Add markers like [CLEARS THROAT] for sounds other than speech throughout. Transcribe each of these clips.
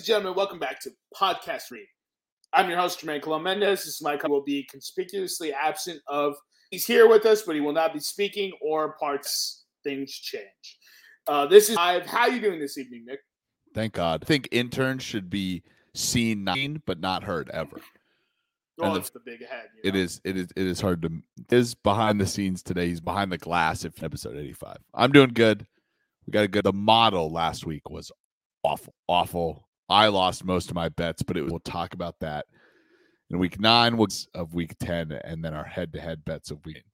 and gentlemen, welcome back to Podcast Three. I'm your host, Jermaine Colon Mendez. This is my will be conspicuously absent of. He's here with us, but he will not be speaking or parts. Things change. Uh, this is live. How you doing this evening, Nick? Thank God. I think interns should be seen, not seen, but not heard ever. Oh, And the- it's the big head. you It know? is. It is. It is hard to. It is behind the scenes today. He's behind the glass. If episode eighty-five, I'm doing good. We got a good. The model last week was awful, awful. I lost most of my bets, but it was, we'll talk about that in week nine was of week ten, and then our head-to-head bets of week.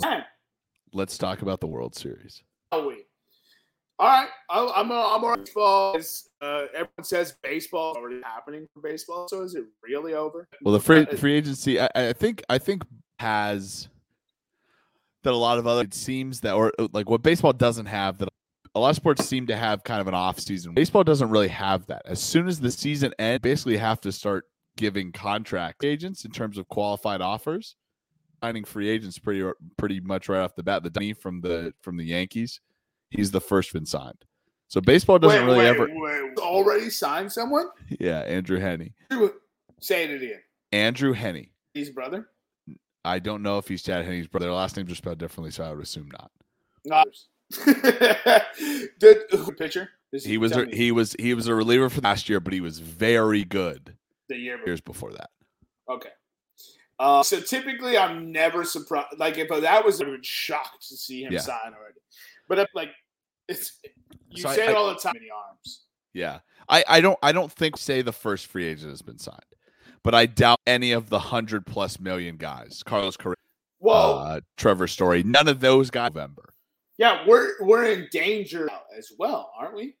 Man, Let's talk about the World Series. are we? All right. I, I'm. Uh, I'm already. Uh, everyone says baseball is already happening for baseball. So is it really over? Well, the free Uh, free agency, I, I think, I think has that a lot of other it seems that or like what baseball doesn't have that a lot of sports seem to have kind of an off season. Baseball doesn't really have that. As soon as the season ends, basically have to start giving contract agents in terms of qualified offers, signing free agents pretty pretty much right off the bat. The Dunny from the from the Yankees, he's the first been signed. So baseball doesn't wait, really wait, ever. wait. Already signed someone? Yeah, Andrew Heaney. Say it again. Andrew Heaney. His brother? I don't know if he's Chad Henne's brother. Their last names are spelled differently, so I would assume not. No. [LAUGHS] Did pitcher? This He was a, he was he was a reliever for last year, but he was very good the year. before. years before that. Okay. Uh, so typically, I'm never surprised. Like if that was, I would shocked to see him Yeah. sign already. But if, like, it's you So I- say it I- all the time. Many arms. Yeah, I I don't I don't think say the first free agent has been signed, but I doubt any of the hundred plus million guys. Carlos Correa, Well, uh, Trevor Story, none of those guys. November, yeah, we're we're in danger as well, aren't we?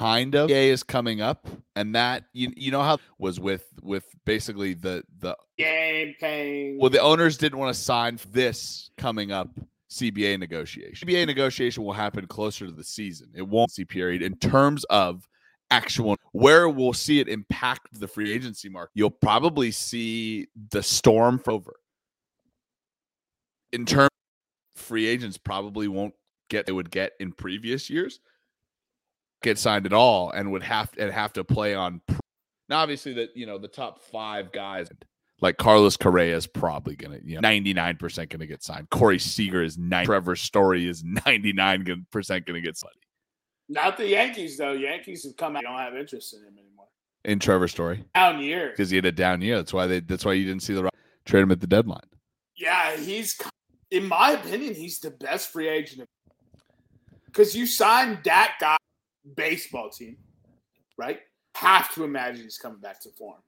kind of. A is coming up, and that you you know how was with with basically the the Game paying. Well, the owners didn't want to sign this coming up CBA negotiation. CBA negotiation will happen closer to the season. It won't see period in terms of actual where we'll see it impact the free agency market. You'll probably see the storm for over. In terms free agents probably won't get they would get in previous years get signed at all and would have and have to play on pr- now obviously that you know the top 5 guys like Carlos Correa is probably gonna, you know, 99% gonna get signed. Corey Seager is nine. Trevor Story is 99% gonna get signed. Not the Yankees though. Yankees have come out. They don't have interest in him anymore. In Trevor Story. Down year. Because he had a down year. That's why they that's why you didn't see the trade him at the deadline. Yeah, he's in my opinion, he's the best free agent. Because you signed that guy baseball team, right? Have to imagine he's coming back to form.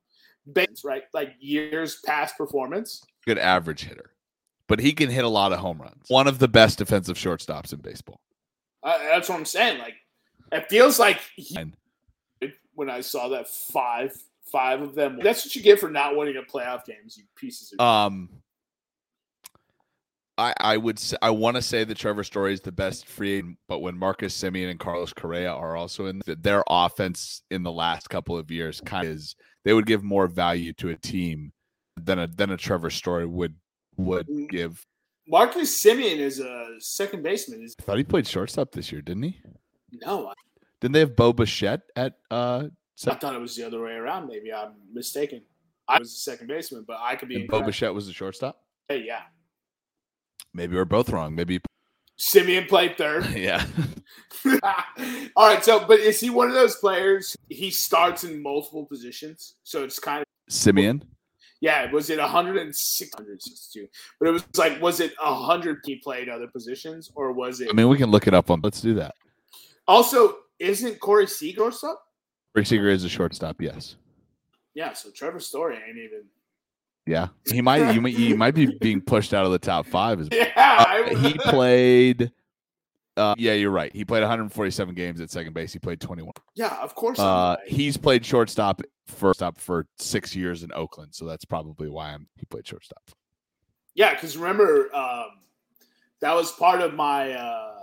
Base, right? Like years past performance. Good average hitter. But he can hit a lot of home runs. One of the best defensive shortstops in baseball. Uh, that's what I'm saying. Like it feels like he, when I saw that five, five of them. That's what you get for not winning a playoff games, you pieces of. um I, I would say, I want to say that Trevor Story is the best free agent, but when Marcus Semien and Carlos Correa are also in th- their offense in the last couple of years, kind of is they would give more value to a team than a than a Trevor Story would would Mm. give. Marcus Semien is a second baseman. I thought he played shortstop this year, didn't he? no, I, Didn't they have Bo Bichette at uh? I thought it was the other way around. Maybe I'm mistaken. I was a second baseman, but I could be. and Bo. Bichette was the shortstop. Hey, yeah. Maybe we're both wrong. Maybe [LAUGHS] Semien played third. [LAUGHS] [LAUGHS] yeah. All right, so but is he one of those players? He starts in multiple positions, so it's kind of Semien. yeah. Was it 106, 162? But it was like, was it 100 he played other positions, or was it I mean, we can look it up on. Let's do that. also? Isn't Corey Seager up? Rick Seager is a shortstop. Yes. Yeah, so Trevor Story ain't even. Yeah, he might. You might. He might be being pushed out of the top five. As [LAUGHS] Yeah, Uh, he played. Uh, yeah, you're right. He played 147 games at second base. He played 21. yeah, of course. Uh, right. he's played shortstop for stop for six years in Oakland, so that's probably why I'm. He played shortstop. Yeah, because remember, um, that was part of my uh,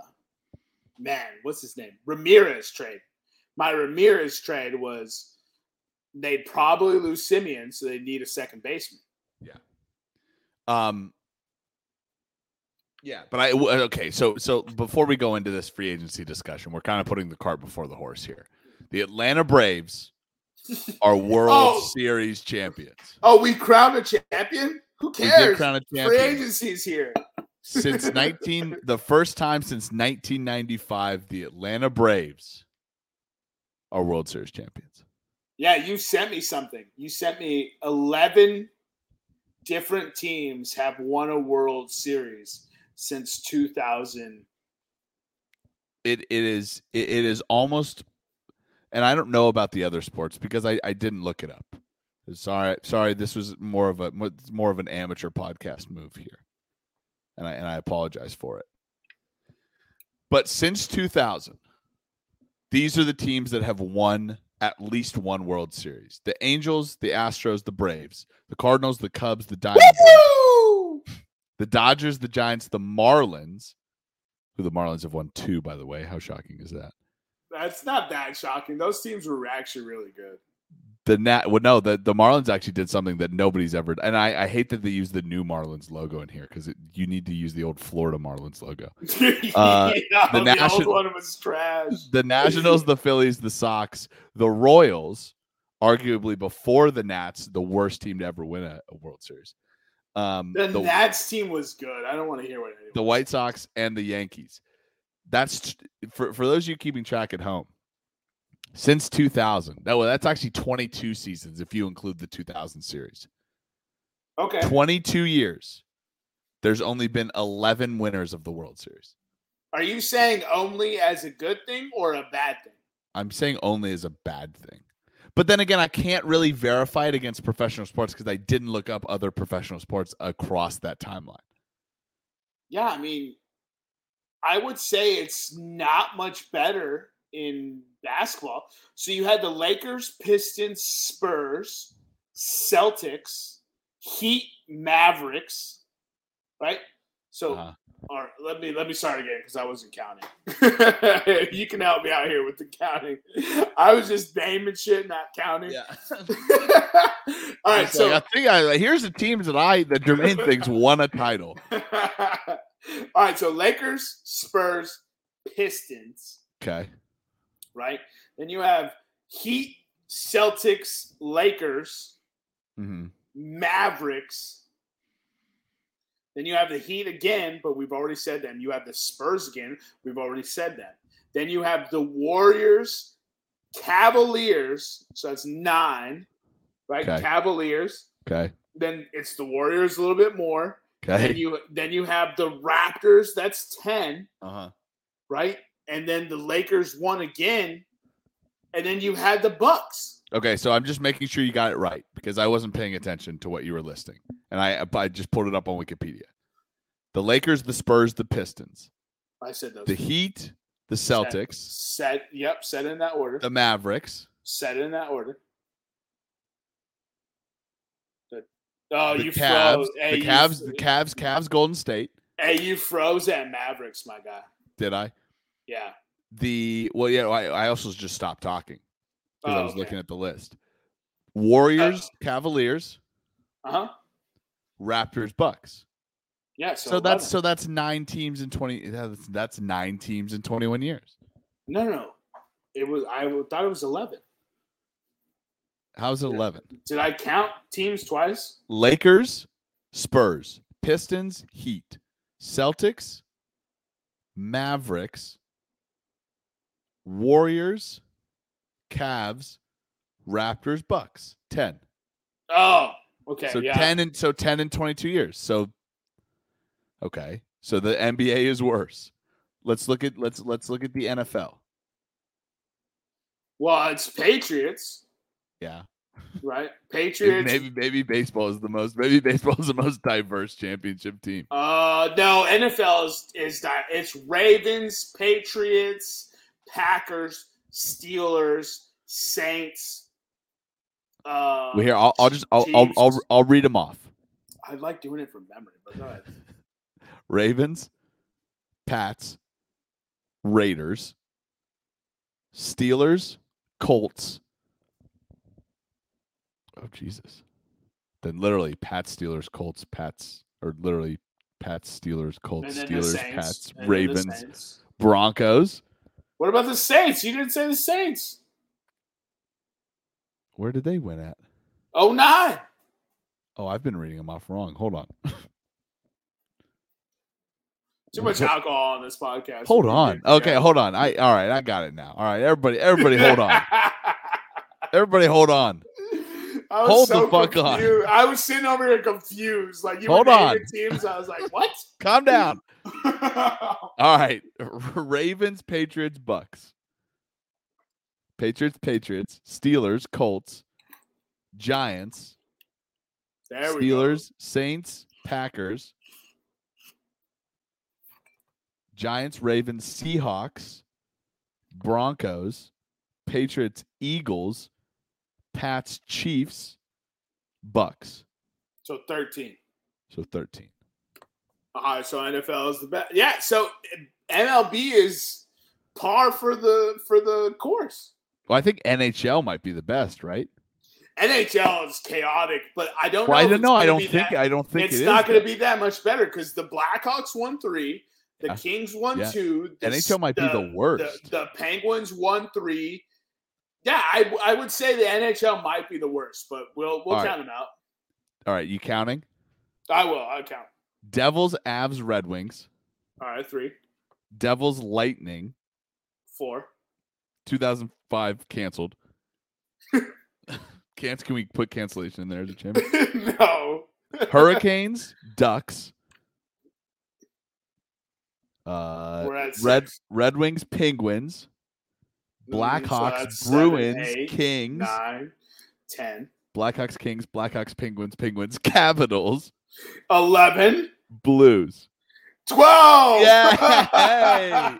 man. What's his name? Ramirez trade. My Ramirez trade was they'd probably lose Semien, so they need a second baseman. Um, Yeah, but I okay. So so before we go into this free agency discussion, we're kind of putting the cart before the horse here. The Atlanta Braves [LAUGHS] are World Oh. Series champions. Oh, we crowned a champion? Who cares? crown a Free agency's here. since [LAUGHS] 19 the first time since 1995 the Atlanta Braves are World Series champions. Yeah, you sent me something. You sent me 11 different teams have won a World Series since 2000. It it is it, it is almost and I don't know about the other sports because I, I didn't look it up. Sorry, sorry. This was more of a more of an amateur podcast move here, and I and I apologize for it. But since 2000, these are the teams that have won at least one World Series: the Angels, the Astros, the Braves, the Cardinals, the Cubs, the Diamondbacks, the Dodgers, the Giants, the Marlins. Who the Marlins have won two, by the way. How shocking is that? That's not that shocking. Those teams were actually really good. The Nat well no the, the Marlins actually did something that nobody's ever and I, I hate that they use the new Marlins logo in here because you need to use the old Florida Marlins logo. [LAUGHS] Uh, yeah, the the, nation- old one was trash. The Nationals, the Phillies, the Sox, the Royals, arguably before the Nats, the worst team to ever win a, a World Series. Um, The, the, Nats team was good. I don't want to hear what the White Sox and the Yankees. That's for for those of you keeping track at home. Since 2000, that well, that's actually 22 seasons if you include the 2000 series. okay. 22 years, there's only been 11 winners of the World Series. Are you saying only as a good thing or a bad thing? I'm saying only is a bad thing. But then again, I can't really verify it against professional sports because I didn't look up other professional sports across that timeline. Yeah, I mean, I would say it's not much better in basketball. So you had the Lakers, Pistons, Spurs, Celtics, Heat, Mavericks, right? So, Uh-huh. all right, let me let me start again because I wasn't counting. [LAUGHS] you can help me out here with the counting. I was just naming shit, not counting. Yeah. [LAUGHS] all right, so like, I think I, here's the teams that I that Jermaine thinks won a title. [LAUGHS] All right, so Lakers, Spurs, Pistons, Okay. Right? Then you have Heat, Celtics, Lakers, hmm Mavericks. Then you have the Heat again, but we've already said them. You have the Spurs again. We've already said that. Then you have the Warriors, Cavaliers. So that's nine, right? Okay. Cavaliers. Okay. Then it's the Warriors a little bit more. Then Okay. you then you have the Raptors. That's ten. Uh huh. right? And then the Lakers won again, and then you had the Bucks. Okay, so I'm just making sure you got it right because I wasn't paying attention to what you were listing, and I I just pulled it up on Wikipedia. The Lakers, the Spurs, the Pistons, I said those. the Heat, the Celtics, Set. Yep. Set in that order. the Mavericks, Set in that order. Good. Oh, the you Cavs, froze. Hey, the you- Cavs, the Cavs, Cavs, Golden State. Hey, you froze at Mavericks, my guy. Did I? Yeah. The well, yeah. I, I also just stopped talking because I Oh, was okay. looking at the list. Warriors, Cavaliers, Uh huh. Raptors, Bucks. Yeah. So, So, that's so that's nine teams in twenty. That's, that's nine teams in twenty-one years. no, no, no. It was. I thought it was eleven. How's it eleven? Did I count teams twice? Lakers, Spurs, Pistons, Heat, Celtics, Mavericks, Warriors, Cavs, Raptors, Bucks. Ten. Oh, okay. so yeah. ten and so ten and twenty-two years. So okay. So the NBA is worse. Let's look at let's let's look at the NFL. Well, it's Patriots, Yeah. right? [LAUGHS] Patriots. maybe maybe baseball is the most maybe baseball is the most diverse championship team. Uh, no, NFL is is that it's Ravens, Patriots, Packers, Steelers, Saints. Uh, Well, here I'll, I'll just I'll, I'll I'll I'll read them off. I like doing it from memory, but go ahead. [LAUGHS] Ravens, Pats, Raiders, Steelers, Colts. Oh Jesus! Then literally Pats, Steelers, Colts, Pats, or literally Pats, Steelers, Colts, Steelers, Saints. Pats, and then the Ravens, Broncos. What about the Saints? You didn't say the Saints. Where did they win at? Oh nine. Oh, I've been reading them off wrong. Hold on. Too much alcohol on this podcast. Hold on. Okay, hold on. I all right, I got it now. All right, everybody, everybody hold on. [LAUGHS] Everybody hold on. I was Hold so the fuck on. I was sitting over here confused. Like you Hold were on. teams. I was like, what? [LAUGHS] Calm down. [LAUGHS] All right. Ravens, Patriots, Bucks. Patriots, Patriots, Steelers, Colts, Giants, there we go. Steelers, Saints, Packers, Giants, Ravens, Seahawks, Broncos, Patriots, Eagles, Pats, Chiefs, Bucks. So 13. So 13. All right, so NFL is the best. Yeah, so MLB is par for the for the course. Well, I think NHL might be the best, right? NHL is chaotic, but I don't Well, know. I don't know. I don't think. that- I don't think it's it not going to be that much better because the Blackhawks won three, the Yeah. Kings won Yeah. two, the, NHL might be the worst. The, the Penguins won three. Yeah, I, I would say the NHL might be the worst, but we'll we'll All right. count them out. All right, you counting? I will. I'll count. Devils, Avs, Red Wings, All right, three, Devils, Lightning, four. 2005 canceled. [LAUGHS] Can't can we put cancellation in there, Jim? [LAUGHS] no. Hurricanes, Ducks, uh, Red. Red Wings, Penguins, Mm, so Blackhawks, that's seven, Bruins, eight, Kings, nine, ten, Blackhawks, Kings, Blackhawks, Penguins, Penguins, [LAUGHS] Capitals, eleven, Blues. twelve. Yay!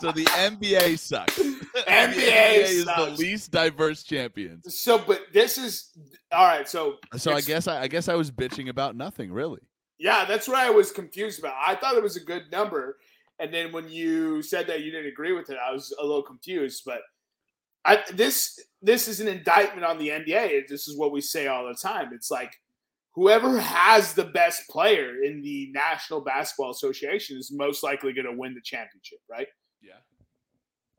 So the [LAUGHS] NBA sucks. [LAUGHS] the NBA is the least diverse champions. So, but this is all right. So, So I guess I, I guess I was bitching about nothing really. yeah, that's what I was confused about. I thought it was a good number, and then when you said that you didn't agree with it, I was a little confused. But I, this this is an indictment on the NBA. This is what we say all the time. It's like whoever has the best player in the National Basketball Association is most likely going to win the championship, right? Yeah.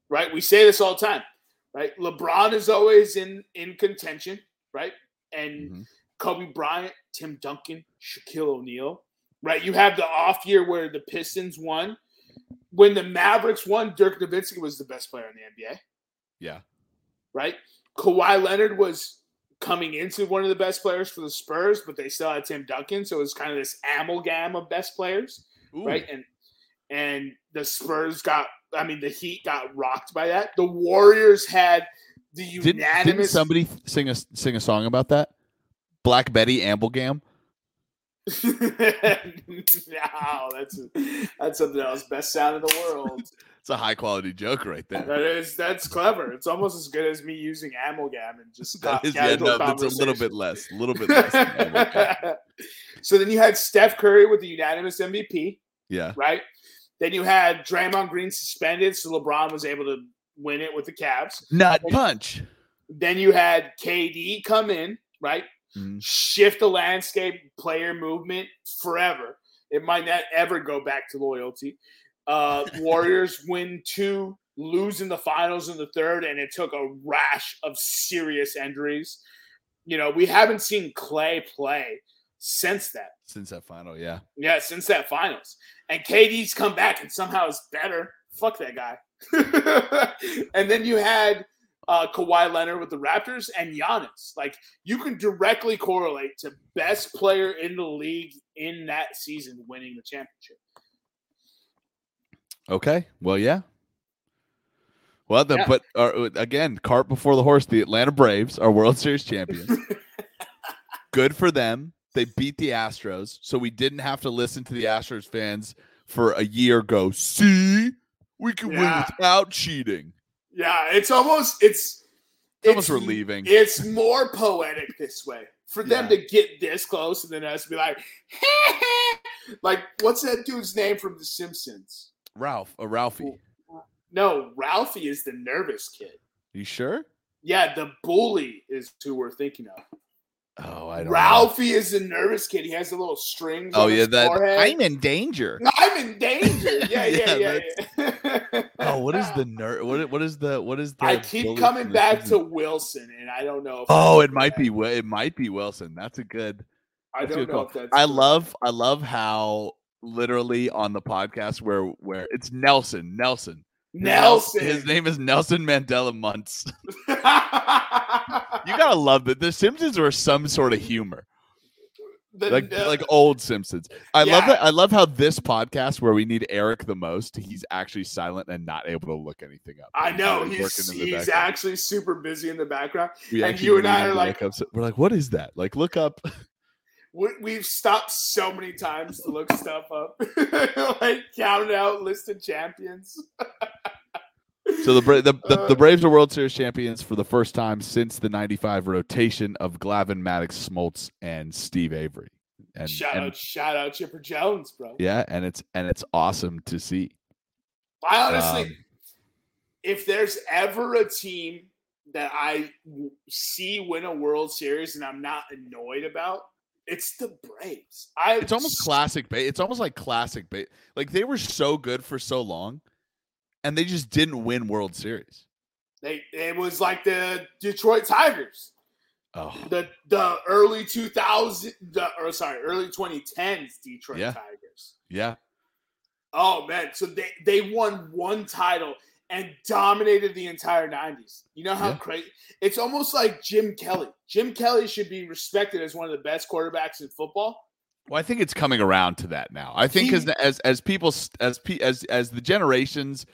right? We say this all the time, right? LeBron is always in in contention, right? And Mhm. Kobe Bryant, Tim Duncan, Shaquille O'Neal, right? You have the off year where the Pistons won. When the Mavericks won, Dirk Nowitzki was the best player in the NBA, Yeah. right? Kawhi Leonard was coming into one of the best players for the Spurs, but they still had Tim Duncan, so it was kind of this amalgam of best players Ooh. right? And and the Spurs got, I mean, the Heat got rocked by that. The Warriors had the Didn't, didn't somebody sing a sing a song about that? Black Betty Amblegam. No, that's that's something else. Best sound in the world. It's a high quality joke right there. That is that's clever. It's almost as good as me using amalgam and just That is, yeah, no, that's a little bit less. A little bit less. [LAUGHS] so then you had Steph Curry with the unanimous MVP. yeah. right? Then you had Draymond Green suspended, so LeBron was able to win it with the Cavs. Nut punch. Then you had KD come in, right? Mhm. Shift the landscape, player movement forever. It might not ever go back to loyalty. Uh, [LAUGHS] Warriors win two, lose in the finals in the third, and it took a rash of serious injuries. You know, we haven't seen Clay play since that. Since that final, yeah. Yeah, since that finals. And KD's come back and somehow is better. Fuck that guy. [LAUGHS] and then you had uh, Kawhi Leonard with the Raptors and Giannis. Like you can directly correlate to best player in the league in that season winning the championship. Okay. Well, yeah. Well, then, Yeah. but uh, again, cart before the horse. The Atlanta Braves are World Series champions. [LAUGHS] Good for them. They beat the Astros, so we didn't have to listen to the Astros fans for a year. Go see, we can win without cheating. Yeah, it's almost it's It's almost relieving. It's more poetic this way. For them Yeah. to get this close and then us to be like, "Hey, [LAUGHS] like what's that dude's name from The Simpsons? Ralph, uh, Ralphie. No, Ralphie is the nervous kid. You sure? Yeah, the bully is who we're thinking of. Oh, I don't. know. Ralphie is the nervous kid. He has the little strings. Oh on yeah, his that forehead. I'm in danger. I'm in danger. [LAUGHS] Yeah, yeah, Yeah, yeah. yeah. Oh, what is the [LAUGHS] ner? What what is the what is the? I keep coming from the back to Wilson, and I don't know. If Oh, it might be. It might be Wilson. That's a good. I don't know call. if that's. I correct. love. I love how literally on the podcast where where it's Nelson. Nelson. Nelson. His name is Nelson Mandela Muntz. [LAUGHS] You gotta love that. The Simpsons were some sort of humor. The- like the- like old Simpsons. I love Yeah. that. I love how this podcast where we need Eric the most, he's actually silent and not able to look anything up. I know he's the he's actually super busy in the background. We and you and I are like- up- we're like, what is that? Like, look up. [LAUGHS] We, we've stopped so many times to look stuff up, [LAUGHS] like counted out list of champions. So the Bra- the, the, Uh, the Braves are World Series champions for the first time since the '95 rotation of Glavine, Maddux, Smoltz, and Steve Avery. And, shout and- out, shout out, Chipper Jones, bro. yeah, and it's and it's awesome to see. I honestly, Um, if there's ever a team that I w- see win a World Series and I'm not annoyed about, it's the Braves. I it's almost classic. Ba- it's almost like classic. Ba- like they were so good for so long, and they just didn't win World Series. They it was like the Detroit Tigers, Oh, the the early 2000, the or sorry, early 2010s Detroit Yeah. Tigers. yeah. Oh man, so they they won one title and dominated the entire 90s. You know how Yeah. crazy? It's almost like Jim Kelly. Jim Kelly should be respected as one of the best quarterbacks in football. Well, I think it's coming around to that now. I think as He- as as people as as as the generations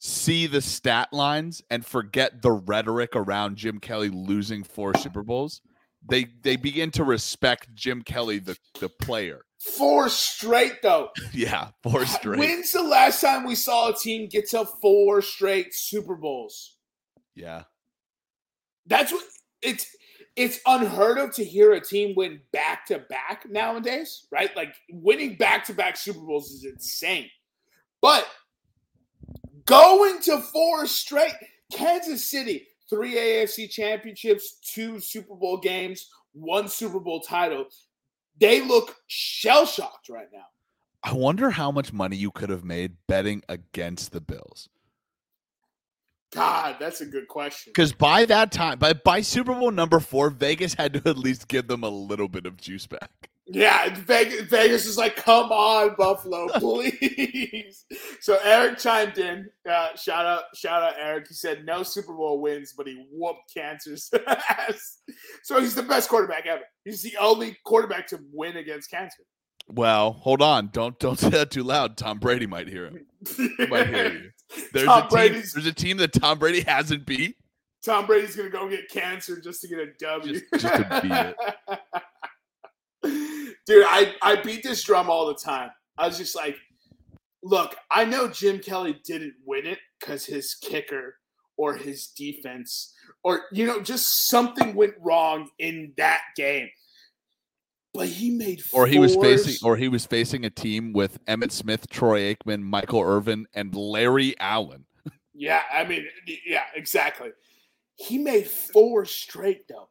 see the stat lines and forget the rhetoric around Jim Kelly losing four Super Bowls, they they begin to respect Jim Kelly the the player. Four straight though. [LAUGHS] yeah, four straight. When's the last time we saw a team get to four straight Super Bowls? Yeah. That's what it's it's unheard of to hear a team win back to back nowadays, right? Like winning back to back Super Bowls is insane. But going to four straight Kansas City, three AFC championships, two Super Bowl games, one Super Bowl title. They look shell shocked right now. I wonder how much money you could have made betting against the Bills. God, that's a good question. Because by that time, by by Super Bowl number four, Vegas had to at least give them a little bit of juice back. Yeah, Vegas, Vegas is like, come on, Buffalo, [LAUGHS] please. so Eric chimed in. Uh, shout out, shout out, Eric. He said no Super Bowl wins, but he whooped Cancer's [LAUGHS] ass. So he's the best quarterback ever. He's the only quarterback to win against Cancer. Well, hold on. Don't don't say that too loud. Tom Brady might hear him. [LAUGHS] He might hear you. There's Tom a team, Brady's- there's a team that Tom Brady hasn't beat. Tom Brady's gonna go get cancer just to get a W. Just- just to beat [LAUGHS] Dude, I, I beat this drum all the time. I was just like, look, I know Jim Kelly didn't win it because his kicker or his defense or you know, just something went wrong in that game. But he made Or he was facing or he was facing a team with Emmitt Smith, Troy Aikman, Michael Irvin, and Larry Allen. Yeah, I mean, yeah, exactly. He made four straight though.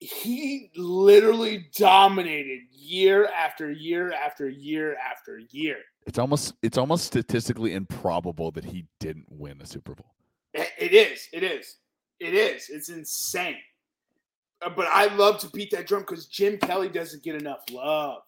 He literally dominated year after year after year after year. It's almost it's almost statistically improbable that he didn't win a Super Bowl. It it is. It is. It is. It's insane. Uh, But I love to beat that drum because Jim Kelly doesn't get enough love.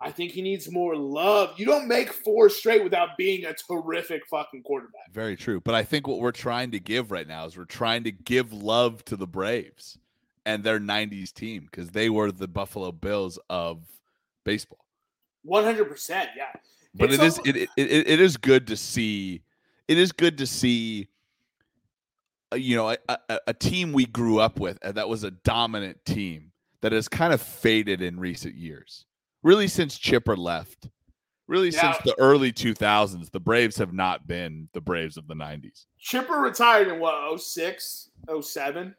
I think he needs more love. You don't make four straight without being a terrific fucking quarterback. Very true. But I think what we're trying to give right now is we're trying to give love to the Braves and their 90s team because they were the Buffalo Bills of baseball. One hundred percent. Yeah. But It's it is it, it, it, it is good to see it is good to see Uh, you know a, a, a team we grew up with uh, that was a dominant team that has kind of faded in recent years. Really since Chipper left. Really Yeah. since the early 2000s, the Braves have not been the Braves of the 90s. Chipper retired in what, 06, 07?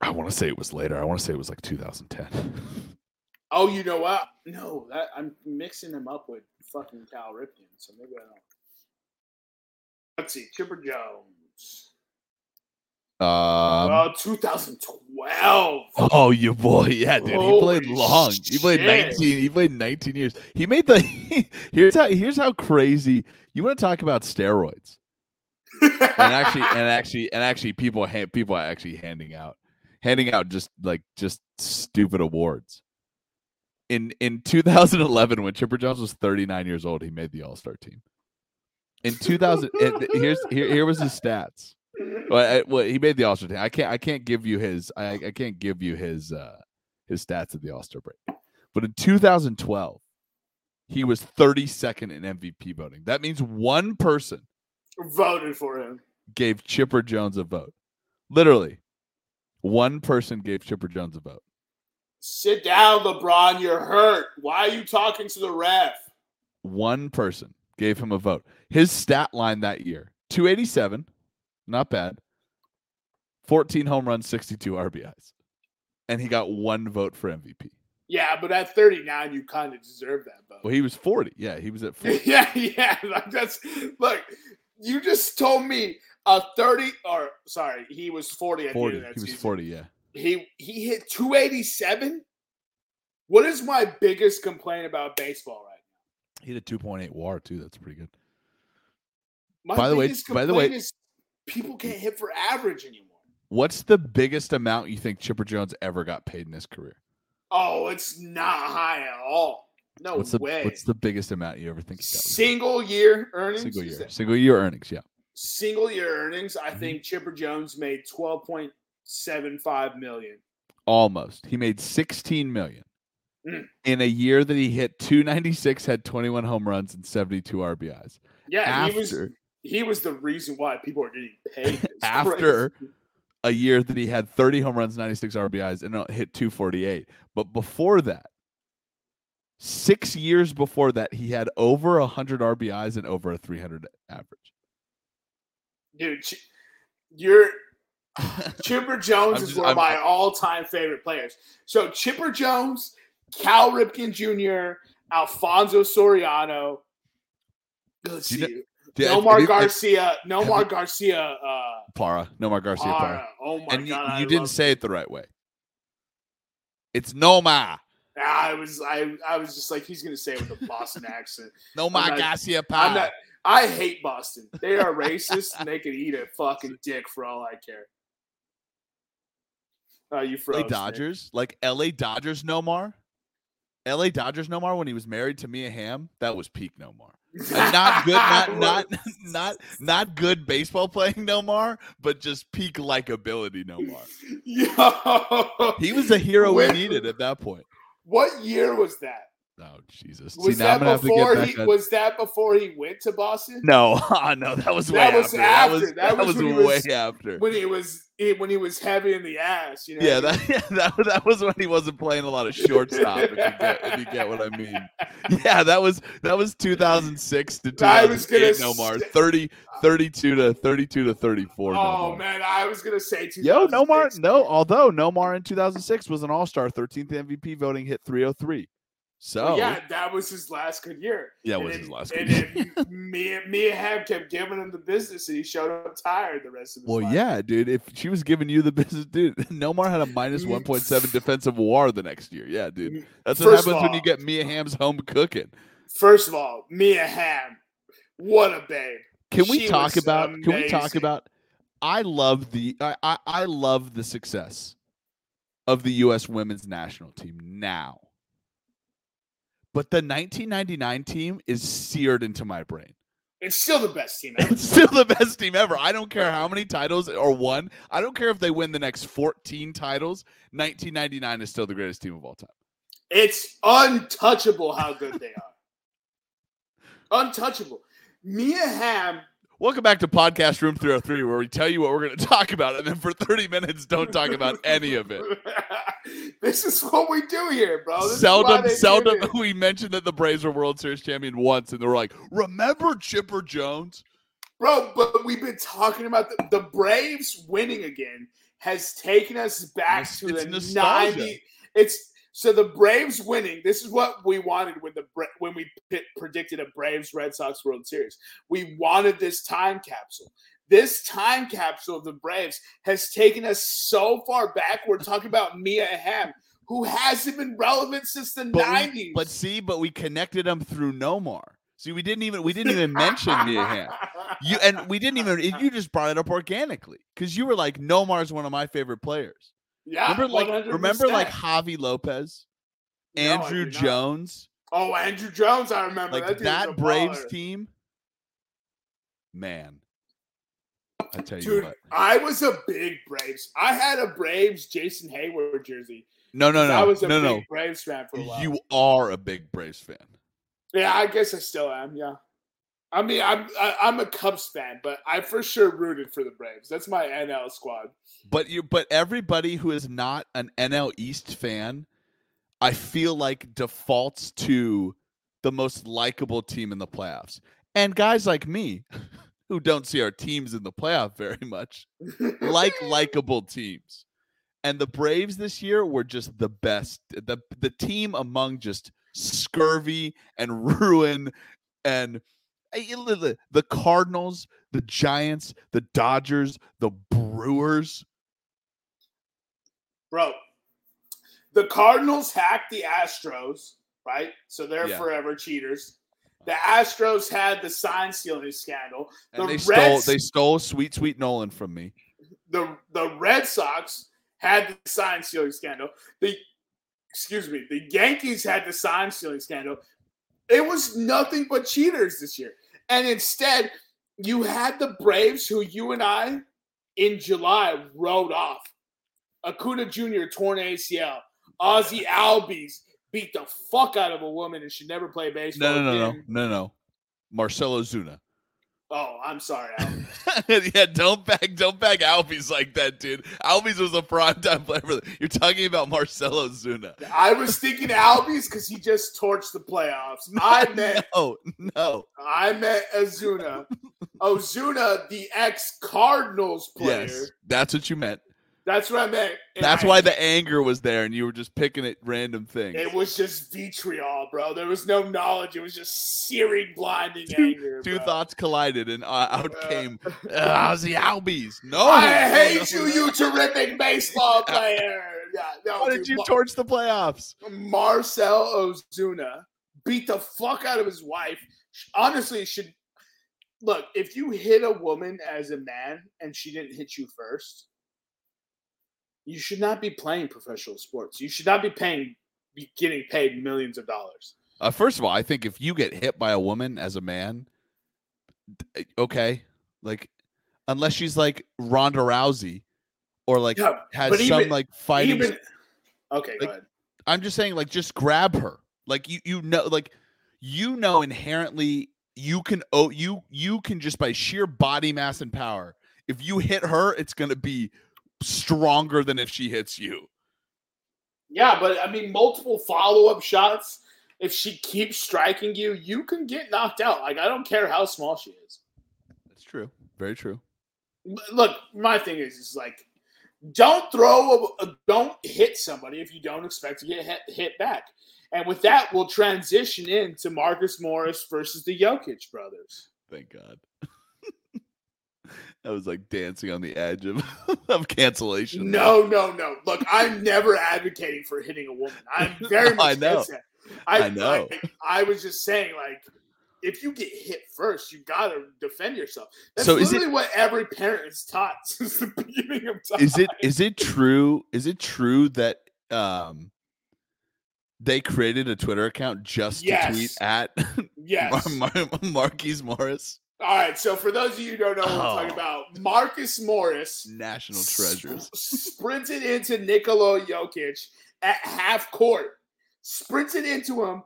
I want to say it was later. I want to say it was like 2010. [LAUGHS] Oh, you know what? No, that I'm mixing him up with fucking Cal Ripken, so maybe I don't. Let's see, Chipper Jones. Um, uh, 2012. oh, you boy, yeah, dude. He played Holy long. He played shit. 19. He played 19 years. He made the. [LAUGHS] here's how. Here's how crazy. You want to talk about steroids? and actually and [LAUGHS] actually and actually people ha- people are actually handing out handing out just like just stupid awards in in 2011 when chipper jones was 39 years old he made the all-star team in 2000 and here's here, here was his stats well, I, well he made the all-star team i can't i can't give you his i, I can't give you his uh his stats at the all-star break but in 2012 he was 32nd in mvp voting that means one person Voted for him. gave Chipper Jones a vote. Literally, one person gave Chipper Jones a vote. Sit down, LeBron. You're hurt. Why are you talking to the ref? One person gave him a vote. His stat line that year 287, not bad. 14 home runs, 62 RBIs. And he got one vote for MVP. Yeah, but at 39, you kind of deserve that vote. Well, he was 40. Yeah, he was at 40. [LAUGHS] yeah, yeah. Like that's look. You just told me a 30 or sorry, he was 40 at 40. that He was season. 40, yeah. He he hit 287. What is my biggest complaint about baseball right now? He had a 2.8 WAR, too. That's pretty good. My By the way- by the way- is people can't hit for average anymore. What's the biggest amount you think Chipper Jones ever got paid in his career? Oh, it's not high at all. No What's the way. what's the biggest amount you ever think he got? single year earnings? Single year. Single year earnings, yeah. Single year earnings. I Mhm. think Chipper Jones made 12.75 million. Almost. He made 16 million Mm. in a year that he hit 296, had 21 home runs and 72 RBIs. Yeah, he was After he was the reason why people are getting paid. [LAUGHS] After- crazy. a year that he had 30 home runs, 96 RBIs, and uh, hit 248. But before that, six years before that, he had over 100 RBIs and over a 300 average. dude, Ch- you're [LAUGHS] Chipper Jones I'm is just- one of I'm- my all-time favorite players. So Chipper Jones, Cal Ripken Jr., Alfonso Soriano. Let's Do you see. Nomar Garcia. Nomar Garcia. Uh, Para. Nomar Garciaparra. Para. Oh my And you, god! I you didn't say it the right way. It's Nomar. I was. I. I was just like he's gonna say it with a Boston [LAUGHS] accent. Nomar Garcia I'm Para. not. I hate Boston. They are racist and they can eat a fucking dick for all I care. Oh, you froze. LA. Dodgers, like LA Dodgers Nomar. LA Dodgers Nomar when he was married to Mia Hamm, that was peak Nomar. [LAUGHS] Not good, not not [LAUGHS] not not good baseball playing Nomar, but just peak likability Nomar. [LAUGHS] Yo, He was a hero we needed at that point. what year was that? Oh Jesus! Was See, now I'm that gonna have to before get he back on- was that before he went to Boston? No, [LAUGHS] ah, no, that was way That was after. after. That was, That that was was way was- after. When he was when he was heavy in the ass, you know. Yeah, that, [LAUGHS] yeah, that that was when he wasn't playing a lot of shortstop. if, you get, if you get what I mean. [LAUGHS] Yeah, that was that was 2006 to I was 2008. gonna Nomar say- 30, 32 to 32 to 34. Oh Nomar. man, I was gonna say Yo, Nomar. 2006. No, although Nomar in 2006 was an All Star, 13th MVP voting, hit 303. So Well, yeah, that was his last good year. Yeah, And was then- his last And good then [LAUGHS] me, me and Ham kept giving him the business, and he showed up tired the rest of his Well, life. yeah, dude. If she was giving you the business, dude, [LAUGHS] Nomar had a Mm. 1.7 [LAUGHS] defensive WAR the next year. Yeah, dude. That's what First happens when you all- get Mia Hamm's home cooking. First of all, Mia Hamm, what a babe. Can we She talk about? Can we talk about? I love the I, I I love the success of the U.S. Women's National Team now, but the 1999 team is seared into my brain. It's still the best team [LAUGHS] ever. It's still the best team ever. I don't care how many titles or won. I don't care if they win the next 14 titles. 1999 is still the greatest team of all time. It's untouchable how good they are. [LAUGHS] Untouchable. Mia Hamm. Welcome back to Podcast Room 303, where we tell you what we're going to talk about, and then for 30 minutes, don't talk about any of it. [LAUGHS] this is what we do here, bro. This seldom, seldom we mentioned that the Braves were World Series champion once, and they were like, "Remember Chipper Jones?" Bro, but we've been talking about the, the Braves winning again has taken us back It's- to it's the nostalgia. 90 It's so the Braves winning. This is what we wanted when the when we p- predicted a Braves Red Sox World Series. We wanted this time capsule. this time capsule of the Braves has taken us so far back. We're talking about Mia Hamm, who hasn't been relevant since the But, nineties. we, but see, but we connected them through Nomar. See, we didn't even we didn't even mention Mia Hamm. You and we didn't even you just brought it up organically because you were like Nomar is one of my favorite players. Yeah, remember like 100%. remember like Javy Lopez, No, Andrew not. Jones, oh Andruw Jones, I remember like that, that, Braves baller. team. Man, I tell you Dude, what, I was a big Braves. I had a Braves Jason Heyward jersey. no, no, no, no. I was a no, big no. Braves fan for a while. You are a big Braves fan. Yeah, I guess I still am. Yeah, I mean, I'm I, I'm a Cubs fan, but I for sure rooted for the Braves. That's my NL squad. But you but everybody who is not an NL East fan, I feel like defaults to the most likable team in the playoffs. And guys like me [LAUGHS] who don't see our teams in the playoff very much [LAUGHS] like likable teams. And the Braves this year were just the best. The the team among just scurvy and [LAUGHS] ruin and the Cardinals, the Giants, the Dodgers, the Brewers. bro. The Cardinals hacked the Astros, right? So they're Yeah. forever cheaters. The Astros had the sign stealing scandal. And The they stole they stole sweet sweet Nolan from me. the the Red Sox had the sign stealing scandal. The excuse me, the Yankees had the sign stealing scandal. It was nothing but cheaters this year. And instead, you had the Braves, who you and I in July wrote off. Acuna Jr. torn ACL. Ozzie Albies beat the fuck out of a woman and should never play baseball. No, no, no, no, no, no. Marcell Ozuna. Oh, I'm sorry. [LAUGHS] Yeah, don't bag, don't bag Albies like that, dude. Albies was a prime time player. For the, you're talking about Marcell Ozuna. I was thinking Albies because he just torched the playoffs. I [LAUGHS] meant no, no. I met Ozuna. Oh, Ozuna, the ex Cardinals player. Yes, that's what you meant. That's what I meant. And That's I- why the anger was there, and you were just picking at random things. it was just vitriol, bro. There was no knowledge. It was just searing, blinding Two- anger. Two bro. thoughts collided, and uh, out Uh, came uh, the Albies. No, I hate you, you terrific baseball [LAUGHS] player. Yeah, no, Why dude, did you Mar- torch the playoffs? Marcell Ozuna beat the fuck out of his wife. Honestly, should look if you hit a woman as a man and she didn't hit you first, you should not be playing professional sports. You should not be paying, be getting paid millions of dollars. Uh, first of all, I think if you get hit by a woman as a man, okay, like unless she's like Ronda Rousey or like Yeah, has some even- like fighting. Even okay, go Like, ahead. I'm just saying, like, just grab her. Like you, you know, like you know inherently you can oh you you can just by sheer body mass and power. If you hit her, it's gonna be stronger than if she hits you. Yeah, but I mean, multiple follow up shots. If she keeps striking you, you can get knocked out. Like I don't care how small she is. That's true. Very true. Look, my thing is, is like, don't throw, a, a- don't hit somebody if you don't expect to get hit, hit back. And with that, we'll transition into Marcus Morris versus the Jokic brothers. Thank God. I was like dancing on the edge of, [LAUGHS] of cancellation. No, no, no. Look, I'm never advocating for hitting a woman. I'm [LAUGHS] very much I know. I, I know. I, I was just saying, like, if you get hit first, you gotta defend yourself. That's So is it- literally what every parent is taught [LAUGHS] since the beginning of time. Is it is it true? Is it true that um they created a Twitter account just to tweet at Yes. Mar- Mar- Marquise Morris? All right. So for those of you who don't know what we're talking Oh. about, Marcus Morris National sp- treasures. sprinted into Nikola Jokic at half court, sprinted into him,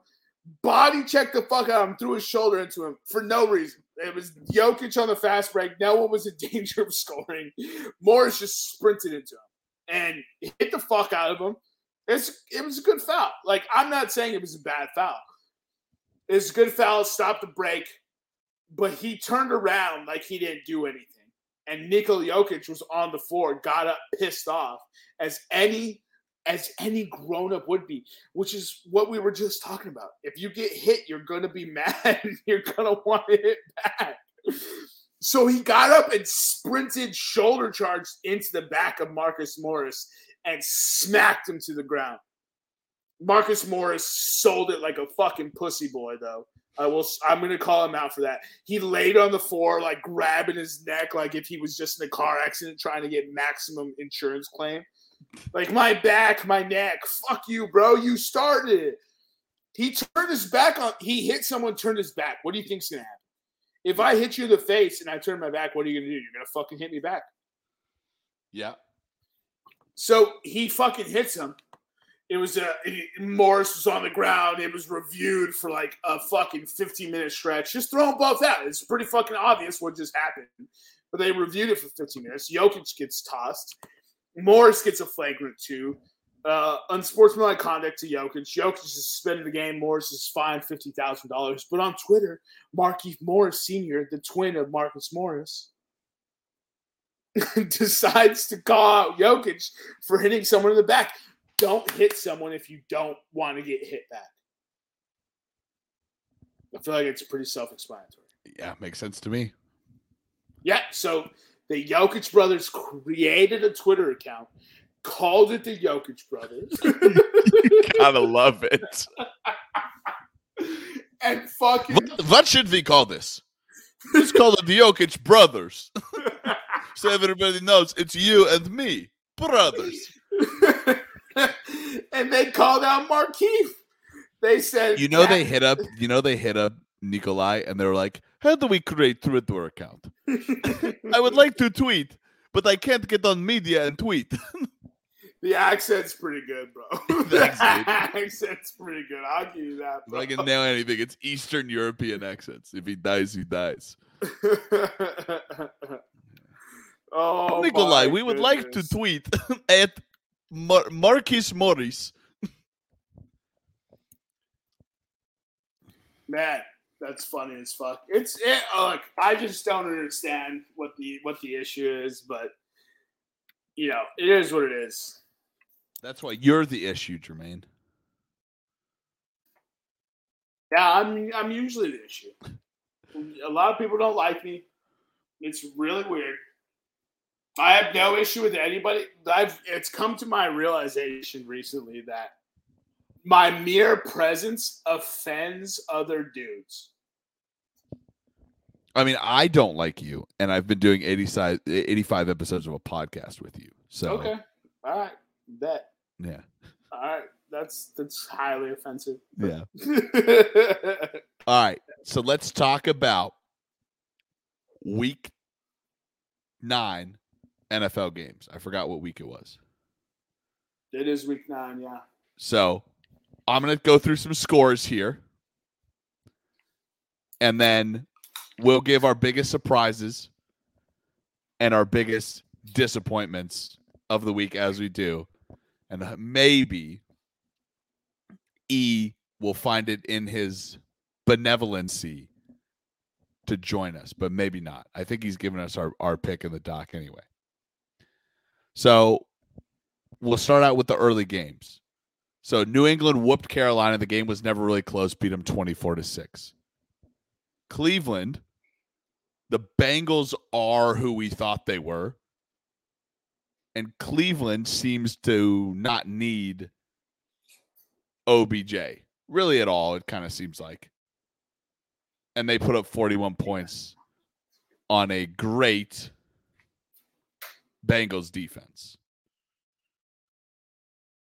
body checked the fuck out of him, threw his shoulder into him for no reason. It was Jokic on the fast break. No one was in [LAUGHS] danger of scoring. Morris just sprinted into him and hit the fuck out of him. It's it was a good foul. Like I'm not saying it was a bad foul. It's a good foul. Stop the break, but he turned around like he didn't do anything. And Nikola Jokic was on the floor, got up pissed off, as any as any grown up would be, which is what we were just talking about. If you get hit, you're gonna be [LAUGHS] mad. you're gonna want to hit back. So he got up and sprinted, shoulder charged into the back of Marcus Morris and smacked him to the ground. Marcus Morris sold it like a fucking pussy boy, though. I will. I'm gonna call him out for that. He laid on the floor, like grabbing his neck, like if he was just in a car accident trying to get maximum insurance claim. Like my back, my neck. Fuck you, bro. You started it. He turned his back on. He hit someone, turned his back. What do you think's gonna happen? If I hit you in the face and I turn my back, what are you gonna do? You're gonna fucking hit me back. Yeah. So he fucking hits him. It was a Morris was on the ground. It was reviewed for like a fucking 15 minute stretch. Just throw them both out. It's pretty fucking obvious what just happened. But they reviewed it for 15 minutes. Jokic gets tossed. Morris gets a flagrant two. Uh, unsportsmanlike conduct to Jokic. Jokic is suspended the game. Morris is fined fifty thousand dollars. But on Twitter, Markieff Morris Sr., the twin of Marcus Morris, [LAUGHS] decides to call out Jokic for hitting someone in the back. Don't hit someone if you don't want to get hit back. I feel like it's pretty self-explanatory. Yeah, makes sense to me. Yeah, so the Jokic brothers created a Twitter account, called it the Jokic brothers. [LAUGHS] Gotta love it. [LAUGHS] and fucking What, what should we call this? Let's call it the Jokic brothers. [LAUGHS] so everybody knows it's you and me, brothers. [LAUGHS] and they called out Markieff. They said, You know they hit up. You know they hit up Nikolai, and they were like, "How do we create Twitter account? [LAUGHS] I would like to tweet, but I can't get on media and tweet." [LAUGHS] the accent's pretty good, bro. the accent's pretty good. I'll give you that, if bro. I can nail anything, it's Eastern European accents. If he dies, he dies. oh, Nikolai, we would like to tweet at Mar- Marcus Morris. Man, that's funny as fuck. It's eh, oh, it, look, I just don't understand what the what the issue is, but you know, it is what it is. That's why you're the issue, Jermaine. Yeah, I'm I'm usually the issue. A lot of people don't like me. It's really weird. I have no issue with anybody. I've it's come to my realization recently that my mere presence offends other dudes. I mean, I don't like you, and I've been doing 85, 85 episodes of a podcast with you. So, Okay. All right. Bet. yeah. All right. That's that's highly offensive. Yeah. [LAUGHS] All right. So let's talk about week nine NFL games. I forgot what week it was. it is week nine, yeah. So I'm going to go through some scores here. And then we'll give our biggest surprises and our biggest disappointments of the week as we do. And maybe E will find it in his benevolency to join us, but maybe not. I think he's given us our, our pick in the doc anyway. So we'll start out with the early games. So New England whooped Carolina. The game was never really close, beat them 24 to 6. Cleveland, the Bengals are who we thought they were. And Cleveland seems to not need OBJ really at all, it kind of seems like. And they put up 41 points on a great Bengals defense.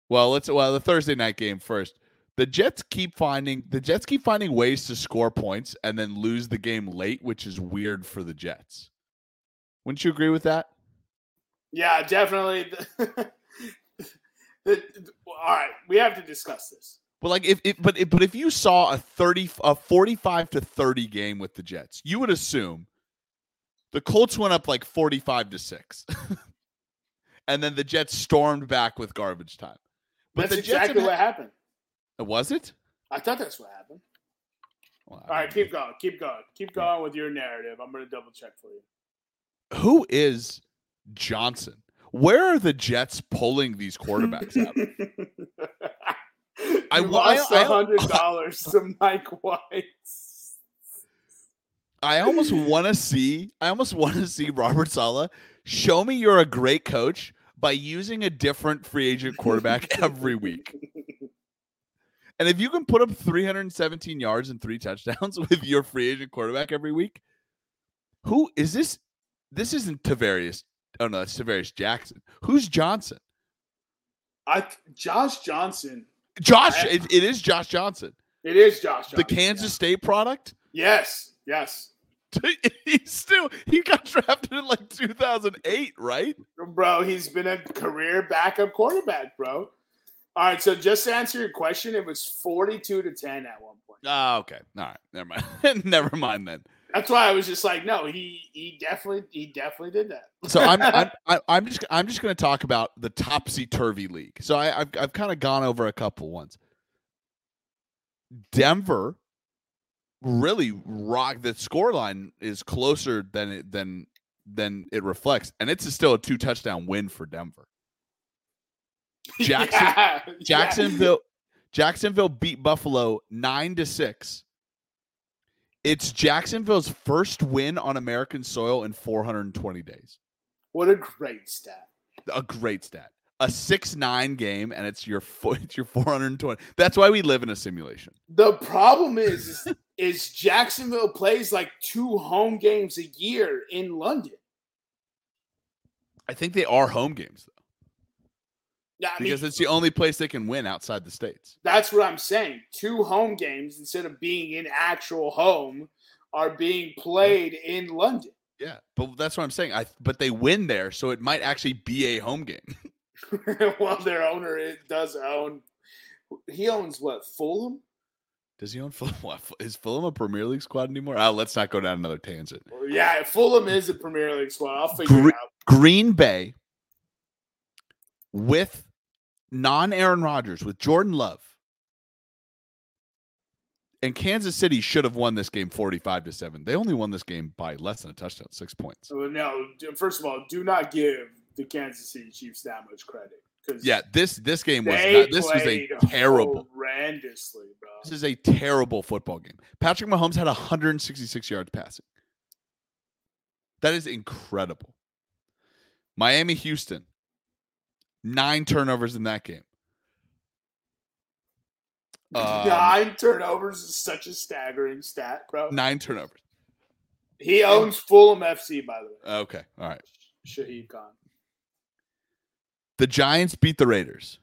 Well, let's well the Thursday night game first. The Jets keep finding the Jets keep finding ways to score points and then lose the game late, which is weird for the Jets. Wouldn't you agree with that? Yeah, definitely. [LAUGHS] The- all right, we have to discuss this. But like if, if but if, but if you saw a 30 a 45 to 30 game with the Jets, you would assume the Colts went up like 45 to 6. [LAUGHS] and then the Jets stormed back with garbage time. But That's the Jets exactly what happened. Uh, was it? I thought that's what happened. Well, All right, keep going, keep going, keep going with your narrative. I'm going to double check for you. Who is Johnson? Where are the Jets pulling these quarterbacks out? [LAUGHS] I I wa- I- lost a hundred dollars to Mike White. I almost want to see. I almost want to see Robert Saleh show me you're a great coach by using a different free agent quarterback [LAUGHS] every week. And if you can put up 317 yards and three touchdowns [LAUGHS] with your free agent quarterback every week, who is this? This isn't Tarvaris. Oh no, it's Tarvaris Jackson. Who's Johnson? I Josh Johnson. Josh. It, it is Josh Johnson. It is Josh Johnson. The Kansas yeah. State product. Yes. Yes. [LAUGHS] he's still he got drafted in like 2008, right? Bro, he's been a career backup quarterback, bro. All right, so just to answer your question, it was 42 to 10 at one point. Oh, okay. All right. Never mind. [LAUGHS] Never mind then. That's why I was just like, no, he he definitely he definitely did that. so I'm [LAUGHS] I'm I'm just I'm just going to talk about the topsy turvy league. So I, I've I've kind of gone over a couple ones. Denver really rock the score line is closer than it than than it reflects, and it's still a two touchdown win for Denver. [LAUGHS] Jackson, yeah, Jacksonville, yeah. Jacksonville beat Buffalo nine to six. It's Jacksonville's first win on American soil in 420 days. What a great stat! A great stat. A six nine game, and it's your [LAUGHS] it's your 420. That's why we live in a simulation. The problem is, [LAUGHS] is Jacksonville plays like two home games a year in London. I think they are home games though. Yeah, I because mean, it's the only place they can win outside the states. That's what I'm saying. Two home games instead of being in actual home are being played in London. Yeah, but that's what I'm saying. I but they win there, so it might actually be a home game. [LAUGHS] well, their owner it does own. He owns what Fulham. Does he own Fulham? [LAUGHS] Is Fulham a Premier League squad anymore? Oh, let's not go down another tangent. Yeah, Fulham is a Premier League squad. I'll figure Gre- it out. Green Bay with non Aaron Rodgers, with Jordan Love. And Kansas City should have won this game 45 to 7. They only won this game by less than a touchdown, six points. No, first of all, do not give the Kansas City Chiefs that much credit. Yeah, this this game was not, this was a terrible, horrendously, bro. This is a terrible football game. Patrick Mahomes had 166 yards passing. That is incredible. Miami, Houston, nine turnovers in that game. Um, nine turnovers is such a staggering stat, bro. Nine turnovers. He owns Fulham FC, by the way. Okay, all right. Shahid Khan. The Giants beat the Raiders.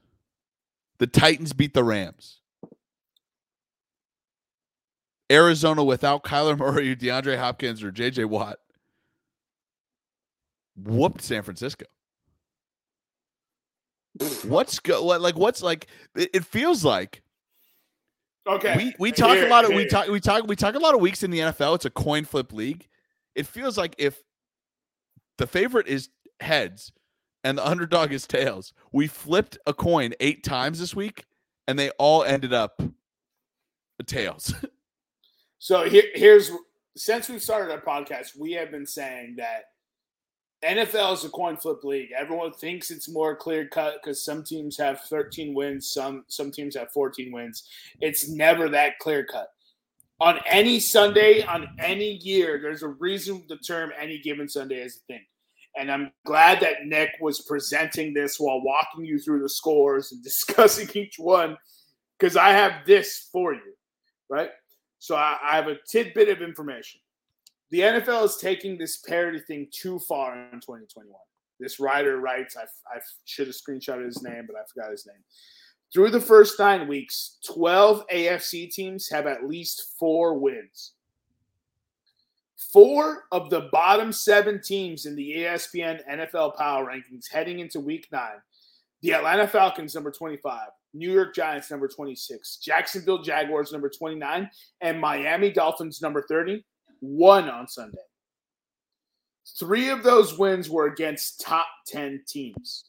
The Titans beat the Rams. Arizona without Kyler Murray, [LAUGHS] DeAndre Hopkins, or JJ Watt whooped San Francisco. what's go what like what's like it, it, feels like okay we we talk here, a lot of here. we talk we talk we talk a lot of weeks in the NFL it's a coin flip league it feels like if the favorite is heads and the underdog is tails. We flipped a coin eight times this week, and they all ended up tails. [LAUGHS] so here, here's since we started our podcast, we have been saying that NFL is a coin flip league. Everyone thinks it's more clear cut because some teams have 13 wins, some some teams have 14 wins. It's never that clear cut. On any Sunday, on any year, there's a reason the term any given Sunday is a thing. And I'm glad that Nick was presenting this while walking you through the scores and [LAUGHS] discussing each one because I have this for you, right? So I, I, have a tidbit of information. The NFL is taking this parity thing too far in 2021. This writer writes, I, I should have screenshotted his name, but I forgot his name. Through the first nine weeks, 12 AFC teams have at least four wins. Four of the bottom seven teams in the ESPN NFL Power Rankings heading into week nine the Atlanta Falcons, number 25, New York Giants, number 26, Jacksonville Jaguars, number 29, and Miami Dolphins, number 30, won on Sunday. Three of those wins were against top 10 teams.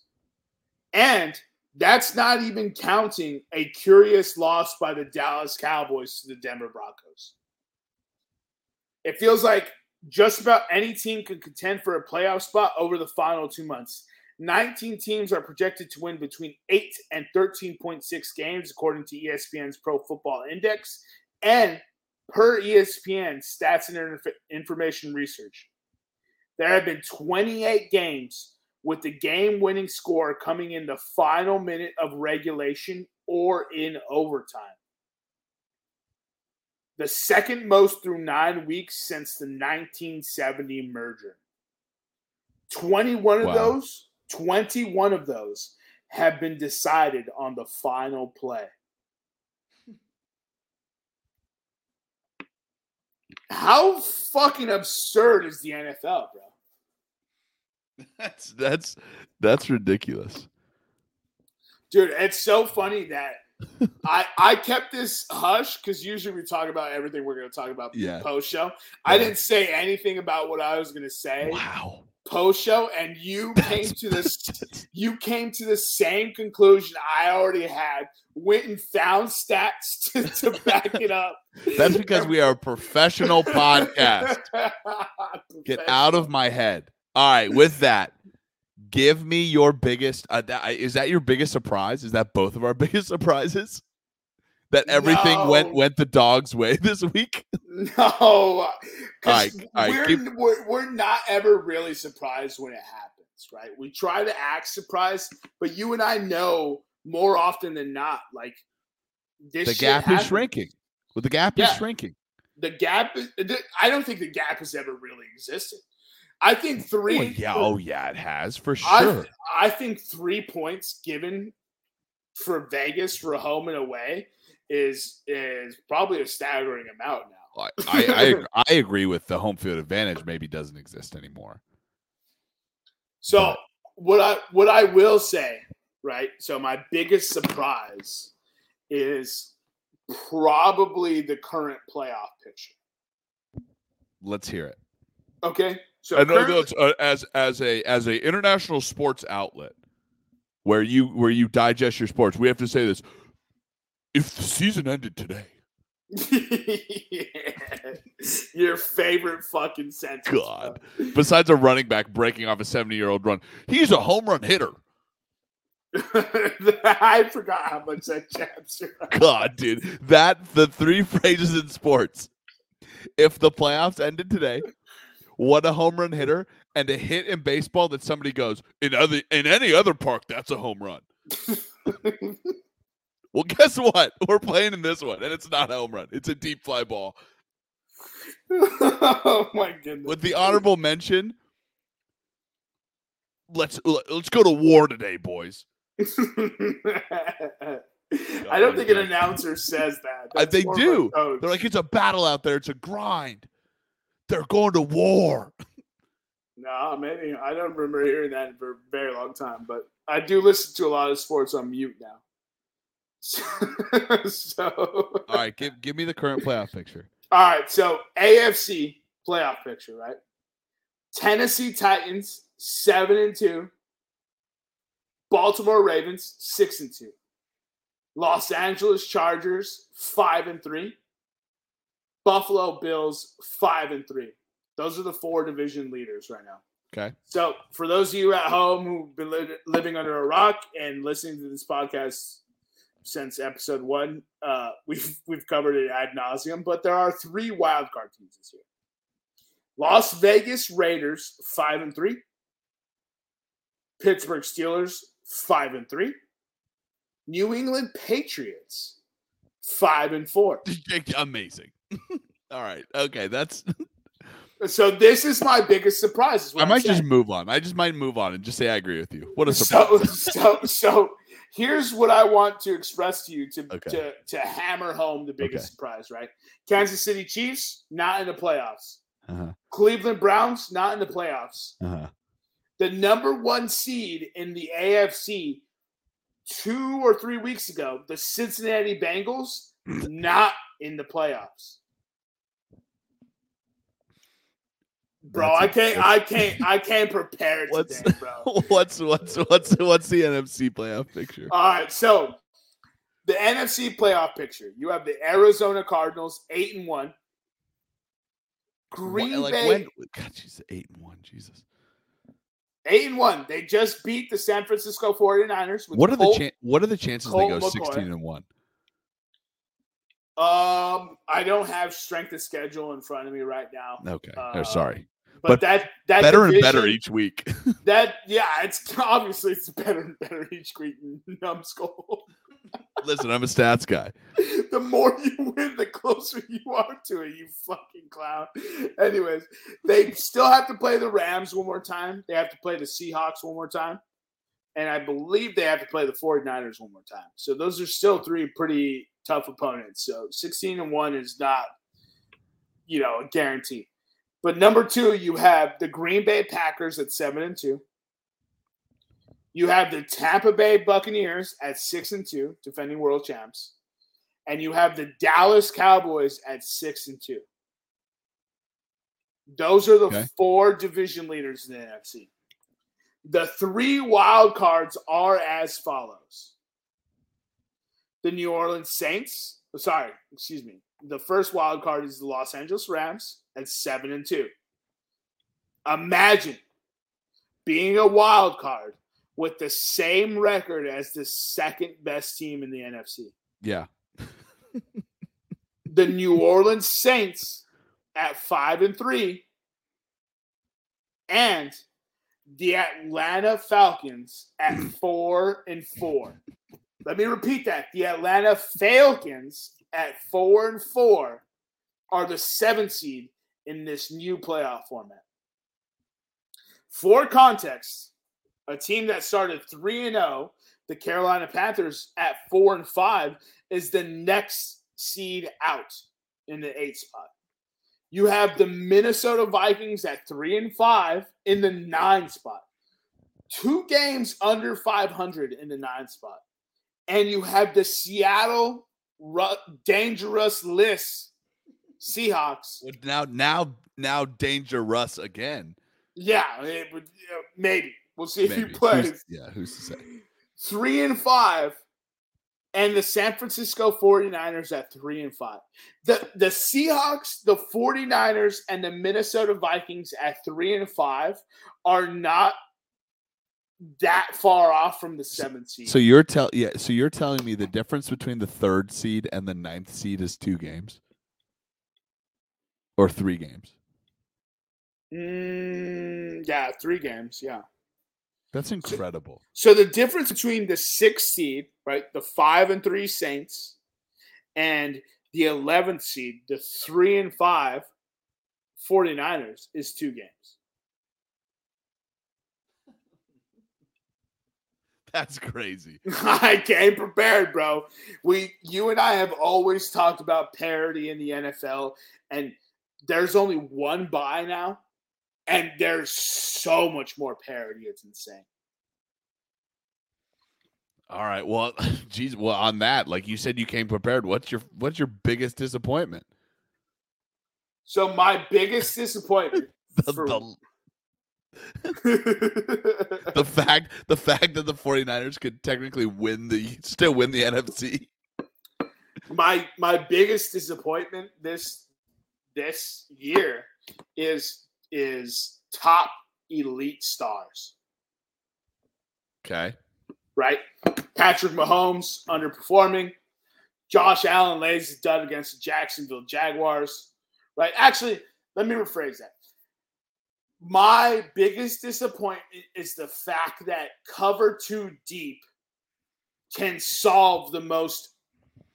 And that's not even counting a curious loss by the Dallas Cowboys to the Denver Broncos. It feels like just about any team can contend for a playoff spot over the final two months. 19 teams are projected to win between 8 and 13.6 games, according to ESPN's Pro Football Index. And per ESPN Stats and Inf- Information Research, there have been 28 games with the game-winning score coming in the final minute of regulation or in overtime. The second most through nine weeks since the 1970 merger. 21 Wow. of those, 21 of those have been decided on the final play. How fucking absurd is the NFL, bro? That's that's that's ridiculous. Dude, it's so funny that I I kept this hush because usually we talk about everything we're going to talk about Yeah. post show. I didn't say anything about what I was going to say Wow. Post show, and you [LAUGHS] came to this. You came to the same conclusion I already had. Went and found stats [LAUGHS] to, to back it up. That's because we are a professional podcast. [LAUGHS] Get out of my head. All right, with that, give me your biggest. Uh, is that your biggest surprise? Is that both of our biggest surprises? That everything went No. went the dog's way [LAUGHS] this week. No, right, all right, we're, keep- we're we're not ever really surprised when it happens, right? We try to act surprised, but you and I know more often than not, like this. The gap is shrinking. Well, the gap Yeah. is shrinking. The gap I don't think the gap has ever really existed. I think three. Oh, yeah, oh yeah, it has for I, sure. I think three points given for Vegas for home and away is is probably a staggering amount now. I, I, [LAUGHS] I agree with the home field advantage. Maybe doesn't exist anymore. So But- what I what I will say, right? So my biggest surprise is probably the current playoff picture. Let's hear it. Okay, so I know currently- that's uh, as as a as a international sports outlet where you where you digest your sports. We have to say this: if the season ended today, [LAUGHS] your favorite fucking sentence. bro. God. besides a running back breaking off a seventy year old run, he's a home run hitter. [LAUGHS] I forgot how much that chaps. God, dude, that the three [LAUGHS] phrases in sports. If the playoffs ended today, what a home run hitter and a hit in baseball that somebody goes in other in any other park that's a home run. Well, [LAUGHS] guess what? We're playing in this one, and it's not a home run. It's a deep fly ball. [LAUGHS] oh my goodness. With the honorable mention, let's let's go to war today, boys. [LAUGHS] I don't think an announcer says that. Uh, they more of a do. They're like, it's a battle out there. It's a grind. They're going to war. no, maybe I don't remember hearing that for a very long time, but I do listen to a lot of sports on mute now. [LAUGHS] So, All right, give give me the current playoff picture. all right, so AFC playoff picture, right? Tennessee Titans seven and two, Baltimore Ravens six and two, Los Angeles Chargers five and three, Buffalo Bills five and three. Those are the four division leaders right now. Okay. So, for those of you at home who've been li- living under a rock and listening to this podcast since episode one, uh, [LAUGHS] we've we've covered it ad nauseum. But there are three wild card teams this year: Las Vegas Raiders five and three, Pittsburgh Steelers five and three, New England Patriots five and four. [LAUGHS] Amazing. [LAUGHS] All right. Okay. That's. So this is my biggest surprise. I I'm might just move on. I just might move on and just say I agree with you. What a surprise! so, so so here's what I want to express to you to Okay. to to hammer home the biggest Okay. surprise, right? Kansas City Chiefs not in the playoffs. Uh-huh. Cleveland Browns not in the playoffs. Uh-huh. The number one seed in the AFC two or three weeks ago, the Cincinnati Bengals [CLEARS THROAT] not in the playoffs. Bro, I can't, I can't, I can't prepare [LAUGHS] What's- today, bro. [LAUGHS] What's what's what's what's the NFC playoff picture? All right, so the NFC playoff picture. You have the Arizona Cardinals eight and one. Green What- like Bay when? God, she's eight and one. Jesus. eight and one. They just beat the San Francisco 49ers. With What are the Colt- chan- What are the chances they go McCoy. sixteen and one? Um, I don't have strength of schedule in front of me right now. Okay. Uh, oh, sorry. But, But that that Better and better each week. [LAUGHS] That yeah, it's obviously it's better and better each week. [LAUGHS] Numbskull. Listen, I'm a stats guy. [LAUGHS] the more you win, the closer you are to it. You fucking clown. Anyways, they still have to play the Rams one more time. They have to play the Seahawks one more time. And I believe they have to play the 49ers one more time. So those are still three pretty tough opponents. So 16 and 1 is not, you know, a guarantee. But number two, you have the Green Bay Packers at 7 and 2. You have the Tampa Bay Buccaneers at 6 and 2, defending world champs and you have the Dallas Cowboys at six and two. Those are the Okay. four division leaders in the NFC. The three wild cards are as follows: the New Orleans Saints. oh, Sorry, excuse me. The first wild card is the Los Angeles Rams at seven and two. Imagine being a wild card with the same record as the second best team in the NFC Yeah. the New Orleans Saints at five and three, and the Atlanta Falcons at [CLEARS THROAT] four and four. Let me repeat that: the Atlanta Falcons at four and four are the seventh seed in this new playoff format. For context, a team that started three and zero, the Carolina Panthers at four and five, is the next seed out in the eighth spot. You have the Minnesota Vikings at three and five in the nine spot. Two games under 500 in the nine spot. And you have the Seattle Ru- dangerous list Seahawks. Well, now, now, now, danger Russ again. Yeah, it maybe. We'll see if he plays. Who's- yeah, who's to say? three and five, and the San Francisco 49ers at three and five. The the Seahawks, the 49ers, and the Minnesota Vikings at three and five are not that far off from the seventh seed. So you're tell yeah. So you're telling me the difference between the third seed and the ninth seed is two games, or three games. Mm, yeah, three games. Yeah. That's incredible. So the difference between the sixth seed, right, the five and three Saints, and the 11th seed, the three and five 49ers, is two games. [LAUGHS] That's crazy. [LAUGHS] I came prepared, bro. We, you and I have always talked about parity in the NFL, and there's only one buy now, and there's so much more parity. It's insane. All right. Well, [LAUGHS] geez. Well, on that, like you said, you came prepared. What's your What's your biggest disappointment? So my biggest disappointment [LAUGHS] The, for the, [LAUGHS] the fact the fact that the 49ers could technically win the still win the NFC. my my biggest disappointment this this year is is top elite stars, Okay. right? Patrick Mahomes underperforming. Josh Allen lays his dud against the Jacksonville Jaguars, right? Actually, let me rephrase that. My biggest disappointment is the fact that cover two deep can solve the most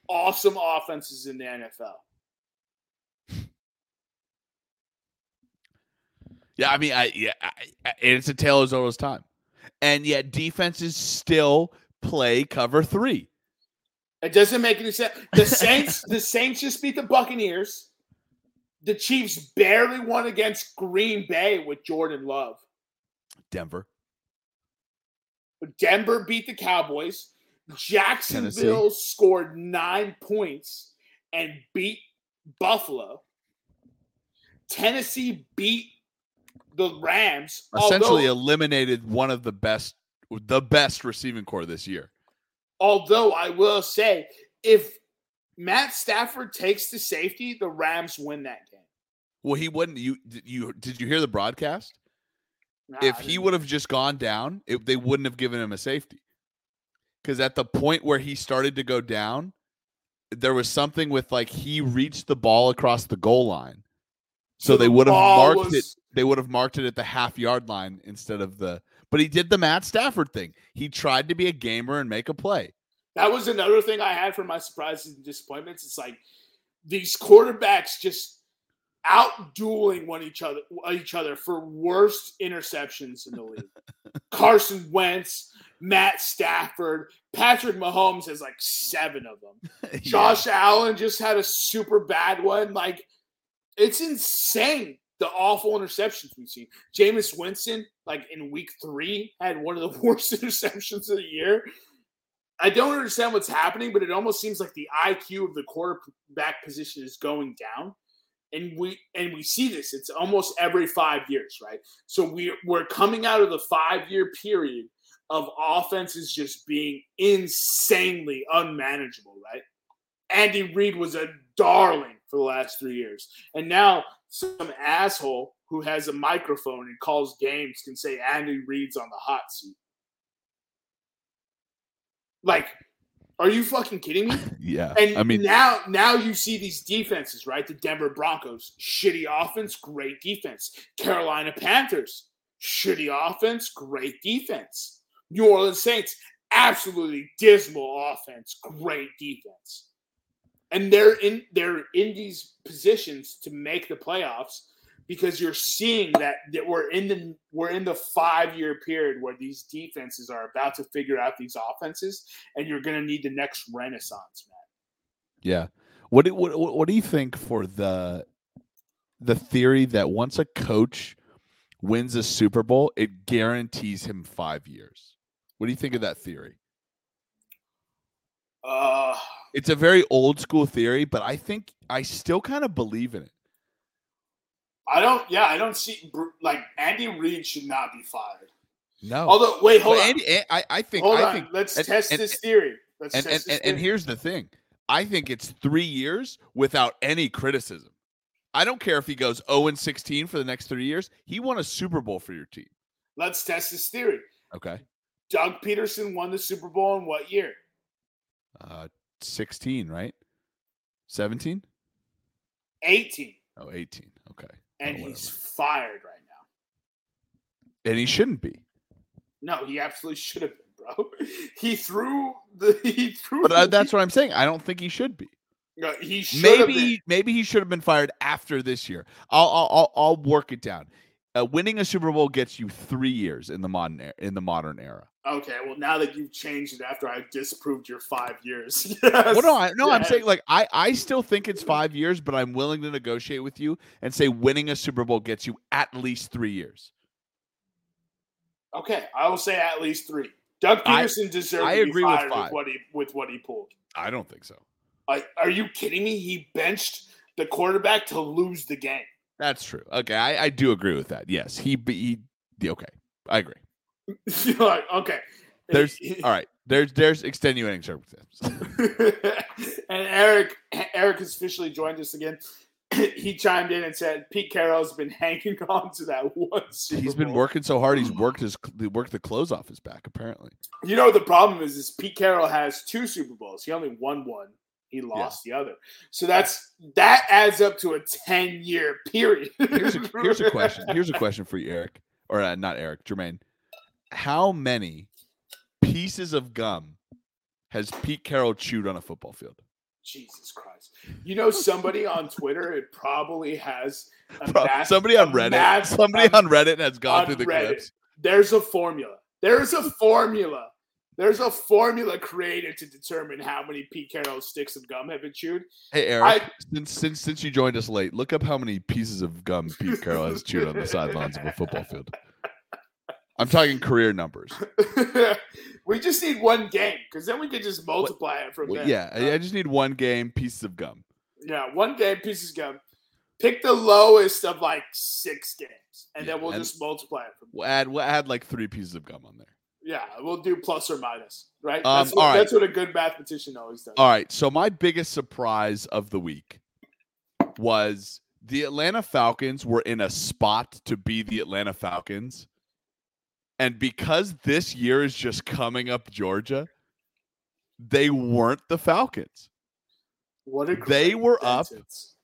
awesome offenses in the NFL. Yeah, I mean, I yeah, I, it's a tale as old as time, and yet defenses still play cover three. It doesn't make any sense. The Saints, the Saints just beat the Buccaneers. The Chiefs barely won against Green Bay with Jordan Love. Denver, Denver beat the Cowboys. Jacksonville scored nine points and beat Buffalo. Tennessee beat the Rams. essentially although, eliminated one of the best, the best receiving core this year. although I will say, if Matt Stafford takes the safety, the Rams win that game. Well, he wouldn't. You did you did you hear the broadcast? Nah, if he would have just gone down, it, they wouldn't have given him a safety. Because at the point where he started to go down, there was something with like he reached the ball across the goal line. So, they the would have marked it they would have marked it at the half yard line instead of the but he did the Matt Stafford thing. He tried to be a gamer and make a play. That was another thing I had for my surprises and disappointments. It's like these quarterbacks just out dueling one each other each other for worst interceptions in the league. [LAUGHS] Carson Wentz, Matt Stafford, Patrick Mahomes has like seven of them. [LAUGHS] Josh Allen just had a super bad one. Like it's insane the awful interceptions we've seen. Jameis Winston, like in week three, had one of the [LAUGHS] worst interceptions of the year. I don't understand what's happening, but it almost seems like the IQ of the quarterback position is going down. And we and we see this. It's almost every five years, right? So we we're coming out of the five year period of offenses just being insanely unmanageable, right? Andy Reid was a darling for the last three years. And now some asshole who has a microphone and calls games can say Andy Reid's on the hot seat. Like, are you fucking kidding me? [LAUGHS] Yeah. And I mean now now you see these defenses, right? The Denver Broncos, shitty offense, great defense. Carolina Panthers, shitty offense, great defense. New Orleans Saints, absolutely dismal offense, great defense. And they're in they're in these positions to make the playoffs because you're seeing that, that we're in the we're in the five year period where these defenses are about to figure out these offenses, and you're going to need the next renaissance, man. Yeah. What do, what what do you think for the the theory that once a coach wins a Super Bowl, it guarantees him 5 years? What do you think of that theory? Uh, It's a very old school theory, but I think I still kind of believe in it. I don't. Yeah, I don't see like Andy Reid should not be fired. No. Although, wait, hold But on, Andy, I I think hold I on. think Let's and- test and- this theory. Let's and test and, this and, and here's the thing. I think it's 3 years without any criticism. I don't care if he goes 0 and 16 for the next 3 years. He won a Super Bowl for your team. Let's test this theory. Okay. Doug Pederson won the Super Bowl in what year? Uh 16, right? 17? 18, Oh, 18. Okay. and Oh, he's fired right now. and he shouldn't be. No, he absolutely should have been, bro. [LAUGHS] He threw the [LAUGHS] he threw. But uh, that's what I'm saying. I don't think he should be. No, he Maybe maybe he should have been fired after this year. I'll I'll I'll, I'll work it down. Uh, winning a Super Bowl gets you three years in the modern era, in the modern era. Okay, well, now that you've changed it after I disproved your five years, yes, [LAUGHS] Well, no, I, no, I'm saying like I I still think it's five years, but I'm willing to negotiate with you and say winning a Super Bowl gets you at least three years. Okay, I will say at least three. Doug I- Pederson deserved I to be agree with five. what he with what he pulled. I don't think so. Like, are you kidding me? He benched the quarterback to lose the game. That's true. Okay, I, I do agree with that. Yes, he be he, okay. I agree. [LAUGHS] You're like, okay. There's all right. There's there's extenuating circumstances. [LAUGHS] and Eric Eric has officially joined us again. [CLEARS THROAT] he chimed in and said Pete Carroll's been [LAUGHS] hanging on to that one. Super He's been Bowl. working so hard. He's worked his he worked the clothes off his back. Apparently, You know the problem is? Is Pete Carroll has two Super Bowls. He only won one. He lost the other. So that's that adds up to a ten year period. here's a here's a question. Here's a question for you, Eric, or uh, not Eric, Jermaine. How many pieces of gum has Pete Carroll chewed on a football field? Jesus Christ! You know somebody on Twitter. It probably has mass- somebody on Reddit. mass- somebody on Reddit has gone through the Reddit. clips. There's a formula. There's a formula. There's a formula created to determine how many Pete Carroll sticks of gum have been chewed. Hey Eric, since since since you joined us late, look up how many pieces of gum Pete Carroll has chewed on the sidelines of a football field. I'm talking career numbers. [LAUGHS] we just need one game because then we could just multiply it from Well, there. yeah, I, I just need one game, pieces of gum. Yeah, one game pieces of gum. Pick the lowest of like six games, and Yeah, then we'll and- just multiply it from. We'll add we'll add like three pieces of gum on there. Yeah, we'll do plus or minus, right? Um, that's, what, all right. that's what a good mathematician always does. All right. So my biggest surprise of the week was the Atlanta Falcons were in a spot to be the Atlanta Falcons. And because this year is just coming up Georgia, they weren't the Falcons. What a They were up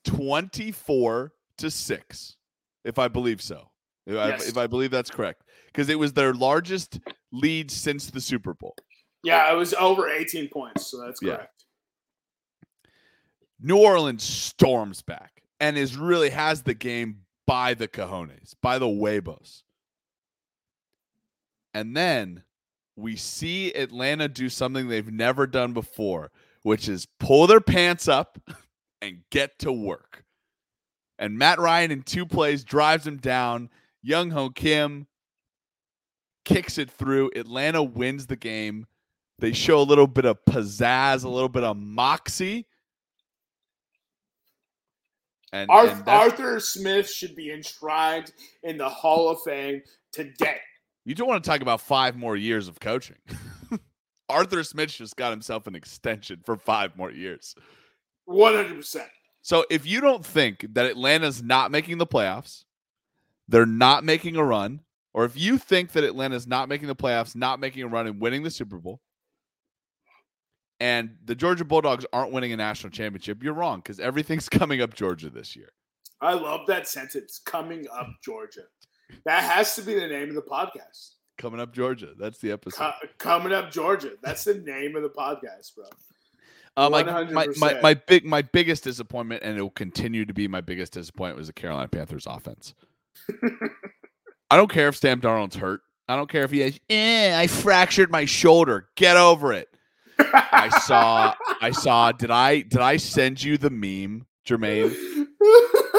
24 to 6, if I believe so. If, Yes. I, if I believe that's correct. Because it was their largest lead since the Super Bowl. Yeah, it was over 18 points, so that's Yeah. correct. New Orleans storms back and is really has the game by the cojones, by the huevos. And then we see Atlanta do something they've never done before, which is pull their pants up [LAUGHS] and get to work. And Matt Ryan in two plays drives him down. Young Ho Kim kicks it through. Atlanta wins the game. They show a little bit of pizzazz, a little bit of moxie. And, Arth- and Arthur Smith should be enshrined in the Hall of Fame today. You don't want to talk about five more years of coaching. [LAUGHS] Arthur Smith just got himself an extension for five more years. 100%. So if you don't think that Atlanta's not making the playoffs, they're not making a run, or if you think that Atlanta's not making the playoffs, not making a run and winning the Super Bowl, and the Georgia Bulldogs aren't winning a national championship, you're wrong because everything's [LAUGHS] coming up Georgia this year. I love that sentence. Coming up, Georgia. That has to be the name of the podcast. Coming up Georgia. That's the episode. Co- coming up, Georgia. That's the name of the podcast, bro. Uh, my, my, my, my big my biggest disappointment, and it will continue to be my biggest disappointment, was the Carolina Panthers offense. [LAUGHS] I don't care if Sam Darnold's hurt. I don't care if he has. Eh, I fractured my shoulder. Get over it. I saw. I saw. Did I did I send you the meme, Jermaine,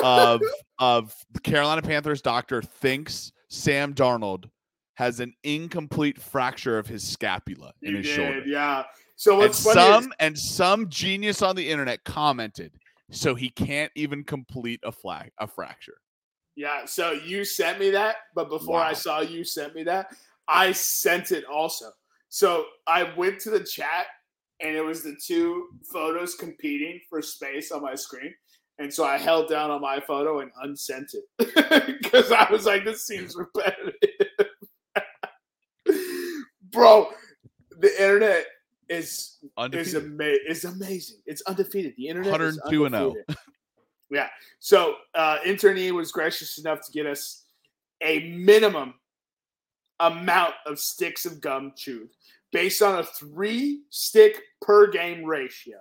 of of the Carolina Panthers doctor thinks Sam Darnold has an incomplete fracture of his scapula in his did, shoulder. yeah. So And what's funny is- some and some genius on the internet commented, so he can't even complete a flag a fracture. Yeah, so you sent me that, but before I saw you sent me that, I sent it also. So I went to the chat and it was the two photos competing for space on my screen. And so I held down on my photo and unsent it [LAUGHS] because I was like, this seems repetitive. [LAUGHS] Bro, the internet is is, ama- is amazing. It's undefeated. The internet is 102 and oh. undefeated. yeah. So uh Internee was gracious enough to get us a minimum amount of sticks of gum chewed based on a three stick per game ratio.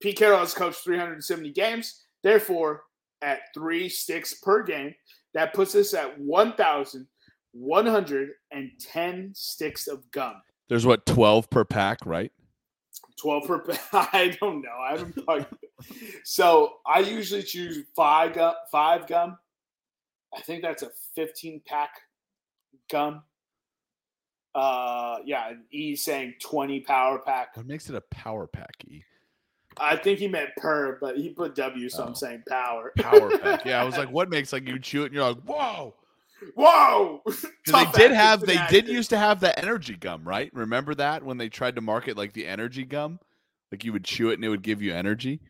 Pete Carroll has coached 370 games. Therefore, at three sticks per game, that puts us at 1,110 sticks of gum. There's what 12 per pack, right? 12 per pack. [LAUGHS] I don't know. I haven't plugged. So I usually choose five gum, five gum. I think that's a 15 pack gum. Uh yeah, and E's saying 20 power pack. What makes it a power pack? E I think he meant per, but he put W, so Oh. I'm saying power. [LAUGHS] power pack. [LAUGHS] Yeah, I was like, what makes like you chew it and you're like, whoa. Whoa! [LAUGHS] They did have, they did used to have that energy gum, right? Remember that when they tried to market like the energy gum, like you would chew it and it would give you energy.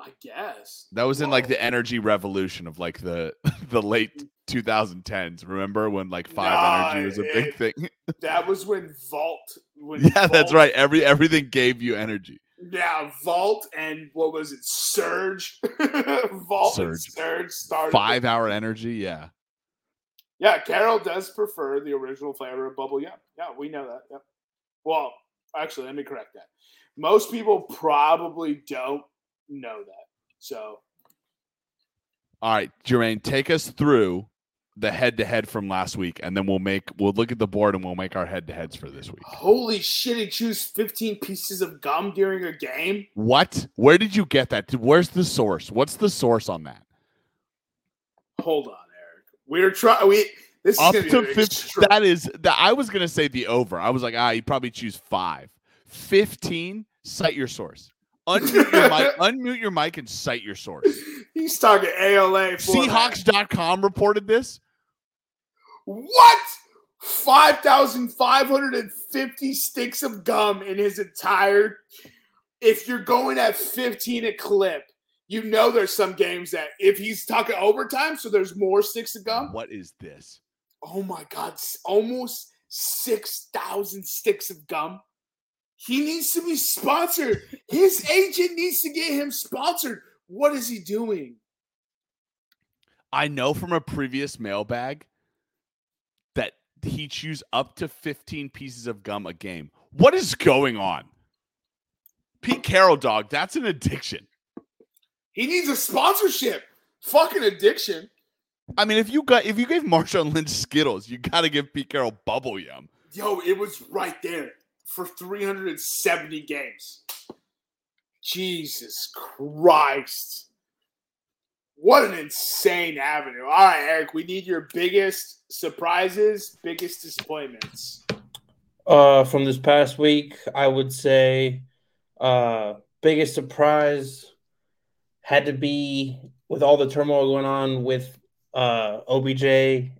I guess. That was in like the energy revolution of like the the late 2010s. Remember when like five Nah, energy was a big thing? That was when Vault when yeah, that's right. Every everything gave you energy. Yeah, Vault and what was it? Surge. [LAUGHS] Vault and Surge. Surge started. Five hour energy. Yeah. Yeah, Carroll does prefer the original flavor of bubble yum. Yeah, we know that. Yep. Well, actually, let me correct that. Most people probably don't know that. So All right, Jermaine, take us through the head to head from last week, and then we'll make we'll look at the board and we'll make our head to heads for this week. holy shit, he chews 15 pieces of gum during a game. What? Where did you get that? Where's the source? What's the source on that? Hold on, Eric. We're trying we this Up 50. extra- That is that I was gonna say the over. I was like, ah, you probably choose five. 15, cite your source. Unmute your mic, [LAUGHS] unmute your mic and cite your source. He's talking ALA. Seahawks.com reported this. What? 5,550 sticks of gum in his entire. If you're going at 15 a clip, you know there's some games that if he's talking overtime, so there's more sticks of gum. What is this? Oh my God, almost 6,000 sticks of gum. He needs to be sponsored. His agent needs to get him sponsored. What is he doing? I know from a previous mailbag he chews up to 15 pieces of gum a game. What is going on? Pete Carroll, dog, that's an addiction. He needs a sponsorship. Fucking addiction. I mean, if you got if you gave Marshawn Lynch Skittles, you got to give Pete Carroll bubble yum. Yo, it was right there for 370 games. Jesus Christ. What an insane avenue. All right, Eric, we need your biggest surprises, biggest disappointments. Uh, from this past week, I would say uh, biggest surprise had to be with all the turmoil going on with uh, OBJ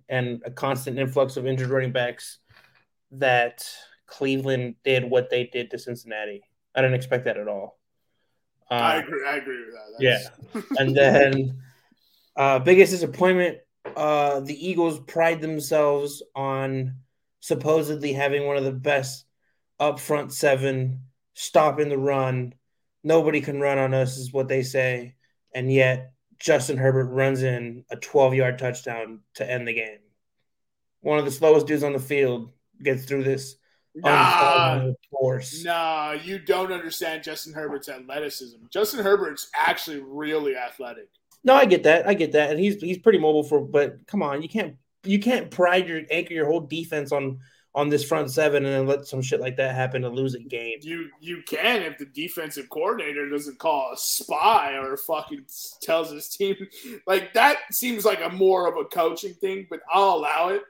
and a constant influx of injured running backs that Cleveland did what they did to Cincinnati. I didn't expect that at all. Uh, I agree. I agree with that. That's... Yeah, and then uh, biggest disappointment: uh, the Eagles pride themselves on supposedly having one of the best up front seven, stopping the run. Nobody can run on us, is what they say, and yet Justin Herbert runs in a 12 yard touchdown to end the game. One of the slowest dudes on the field gets through this Nah, force. Nah, you don't understand Justin Herbert's athleticism. Justin Herbert's actually really athletic. No, I get that. I get that, and he's he's pretty mobile for. But come on, you can't you can't pride your anchor your whole defense on on this front seven and then let some shit like that happen to lose a game. You you can if the defensive coordinator doesn't call a spy or fucking tells his team [LAUGHS] like that seems like a more of a coaching thing, but I'll allow it.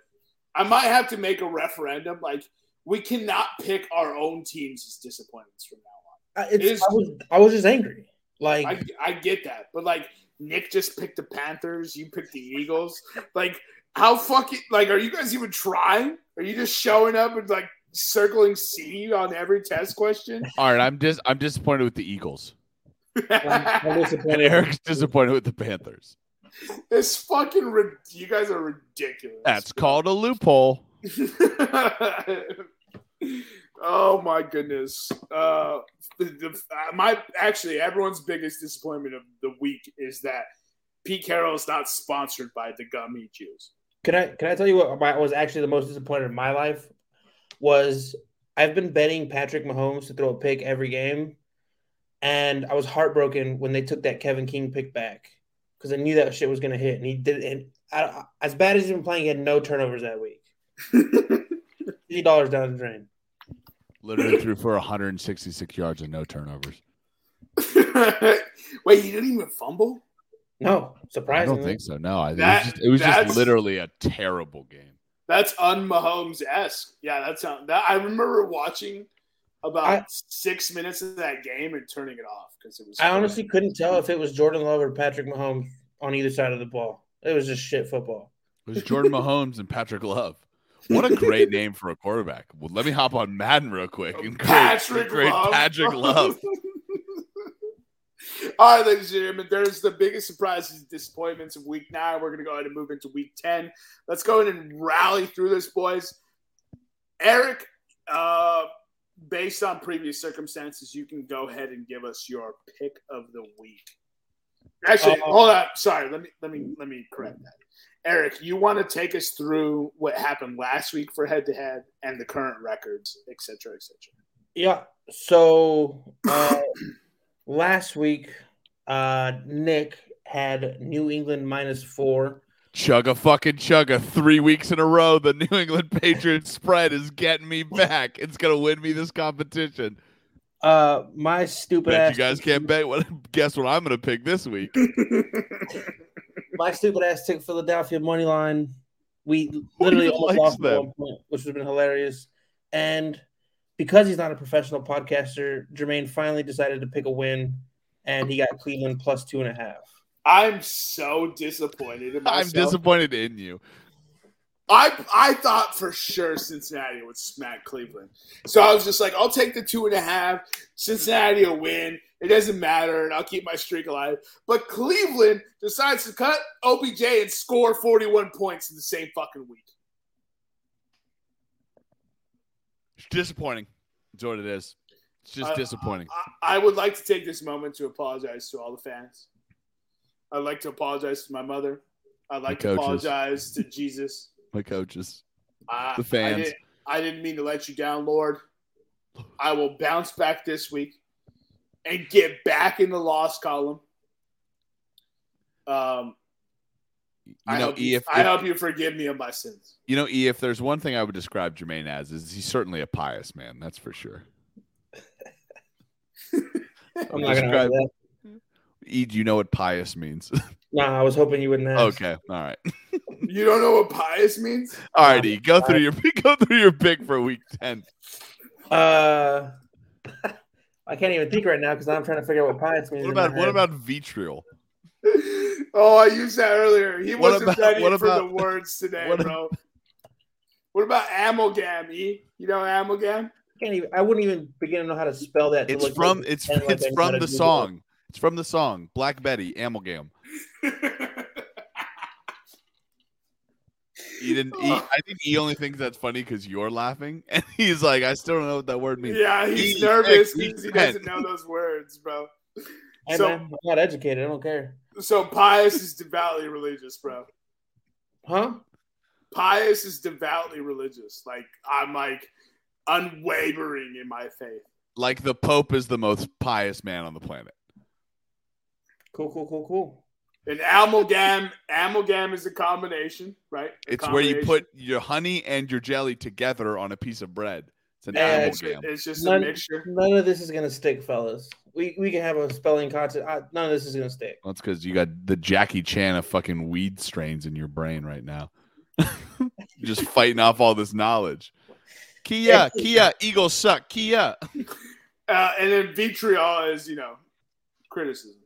I might have to make a referendum like we cannot pick our own teams as disappointments from now on. It's, I, was, I was just angry. Like I, I get that, but like Nick just picked the Panthers, you picked the Eagles. Like how fucking like are you guys even trying? Are you just showing up and like circling C on every test question? All right, I'm just I'm disappointed with the Eagles. I'm disappointed. Eric's disappointed with the Panthers. It's fucking you guys are ridiculous. That's called a loophole. [LAUGHS] oh my goodness. Uh, the, the, uh, my actually everyone's biggest disappointment of the week is that Pete Carroll is not sponsored by the gum he chews. Can I can I tell you what my, was actually the most disappointed in my life was I've been betting Patrick Mahomes to throw a pick every game, and I was heartbroken when they took that Kevin King pick back because I knew that shit was gonna hit, and he did. And I, as bad as he's been playing, he had no turnovers that week. [LAUGHS] Fifty dollars down the drain. Literally threw for 166 yards and no turnovers. Wait, he didn't even fumble? No, surprisingly. I don't think so. No, I, that, it was just, it was just literally a terrible game. That's un Mahomes esque. Yeah, that's not, that. I remember watching about I, six minutes of that game and turning it off because it was. I honestly couldn't tell if it was Jordan Love or Patrick Mahomes on either side of the ball. It was just shit football. It was Jordan Mahomes and Patrick Love. What a great [LAUGHS] name for a quarterback. Well, let me hop on Madden real quick and Patrick great Love. Patrick Love. [LAUGHS] All right, ladies and gentlemen, there's the biggest surprises and disappointments of week nine. We're going to go ahead and move into week 10. Let's go ahead and rally through this, boys. Eric, uh, based on previous circumstances, you can go ahead and give us your pick of the week. Actually, uh, hold on. Sorry, let me let me let me correct that. Eric, you want to take us through what happened last week for head to head and the current records, et cetera, et cetera. Yeah. So uh, [COUGHS] last week, uh, Nick had New England minus four. Chugga fucking chugga. Three weeks in a row, the New England [LAUGHS] Patriots spread is getting me back. It's gonna win me this competition. Uh, my stupid bet you guys can't bet what. Guess what I'm gonna pick this week. [LAUGHS] my stupid ass took Philadelphia money line. We literally almost lost them, point, which would have been hilarious. And because he's not a professional podcaster, Jermaine finally decided to pick a win, and he got Cleveland plus two and a half. I'm so disappointed. I'm disappointed in you. I I thought for sure Cincinnati would smack Cleveland, so I was just like, I'll take the two and a half. Cincinnati will win. It doesn't matter, and I'll keep my streak alive. But Cleveland decides to cut OBJ and score 41 points in the same fucking week. It's disappointing. That's what it is. It's just I- disappointing. I, I would like to take this moment to apologize to all the fans. I'd like to apologize to my mother. I'd like to coaches. apologize to Jesus. My coaches. The fans. I didn't, I didn't mean to let you down, Lord. I will bounce back this week and get back in the loss column. Um, You I, know, hope E, you, if, I if- hope you forgive me of my sins. you know, E, if there's one thing I would describe Jermaine as, is he's certainly a pious man. That's for sure. [LAUGHS] I'm not gonna Describe- that. E, do you know what pious means? [LAUGHS] Nah, I was hoping you wouldn't ask. okay, all right, [LAUGHS] You don't know what pious means? all right. E, go through your go through your pick for week ten. Uh, I can't even think right now because I'm trying to figure out what pious means. What about what about vitriol? [LAUGHS] Oh, I used that earlier. He What wasn't about- ready what for the [LAUGHS] words today, what- bro. What about amalgam? E? You know amalgam? I can't even. I wouldn't even begin to know how to spell that. to It's from like- it's pretend like it's I know how from the do that. song. It's from the song Black Betty Amalgam. [LAUGHS] He didn't. He, oh. I think he only thinks that's funny because you're laughing, [LAUGHS] and he's like, I still don't know what that word means. yeah, he's He- nervous he- because he he- doesn't know those words, bro. Hey, So- man, I'm not educated. I don't care. So pious is devoutly religious, bro. Huh? Pious is devoutly religious. Like I'm like unwavering in my faith. Like the Pope is the most pious man on the planet. Cool, cool, cool, cool. And amalgam, amalgam is a combination, right? A It's where you put your honey and your jelly together on a piece of bread. It's an Yeah, amalgam. it's just None- a mixture. None of this is gonna stick, fellas. We we can have a spelling contest. I, none of this is gonna stick. That's because you got the Jackie Chan of fucking weed strains in your brain right now. You're [LAUGHS] just fighting off all this knowledge. Kia, [LAUGHS] Kia, Eagles suck. Kia. Uh, and then vitriol is, you know, criticism.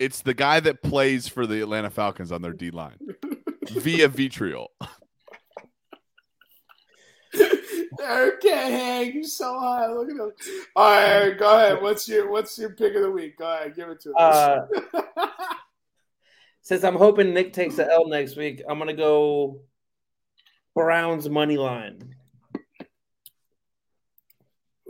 Yeah. It's the guy that plays for the Atlanta Falcons on their D line [LAUGHS] via vitriol. Eric can't hang. He's so high. Look at him. All right, Eric, go ahead. What's your What's your pick of the week? Go ahead, give it to us. Uh, [LAUGHS] since I'm hoping Nick takes the L next week, I'm gonna go Browns money line.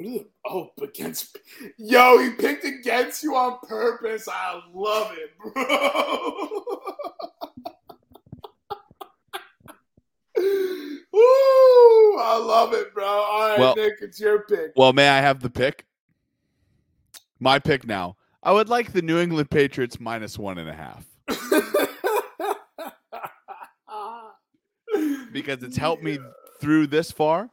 What are the- oh, against yo, he picked against you on purpose. I love it, bro. [LAUGHS] Woo! I love it, bro. All right, Well- Nick, it's your pick. Well, may I have the pick? My pick now. I would like the New England Patriots minus one and a half [LAUGHS] because it's helped me through this far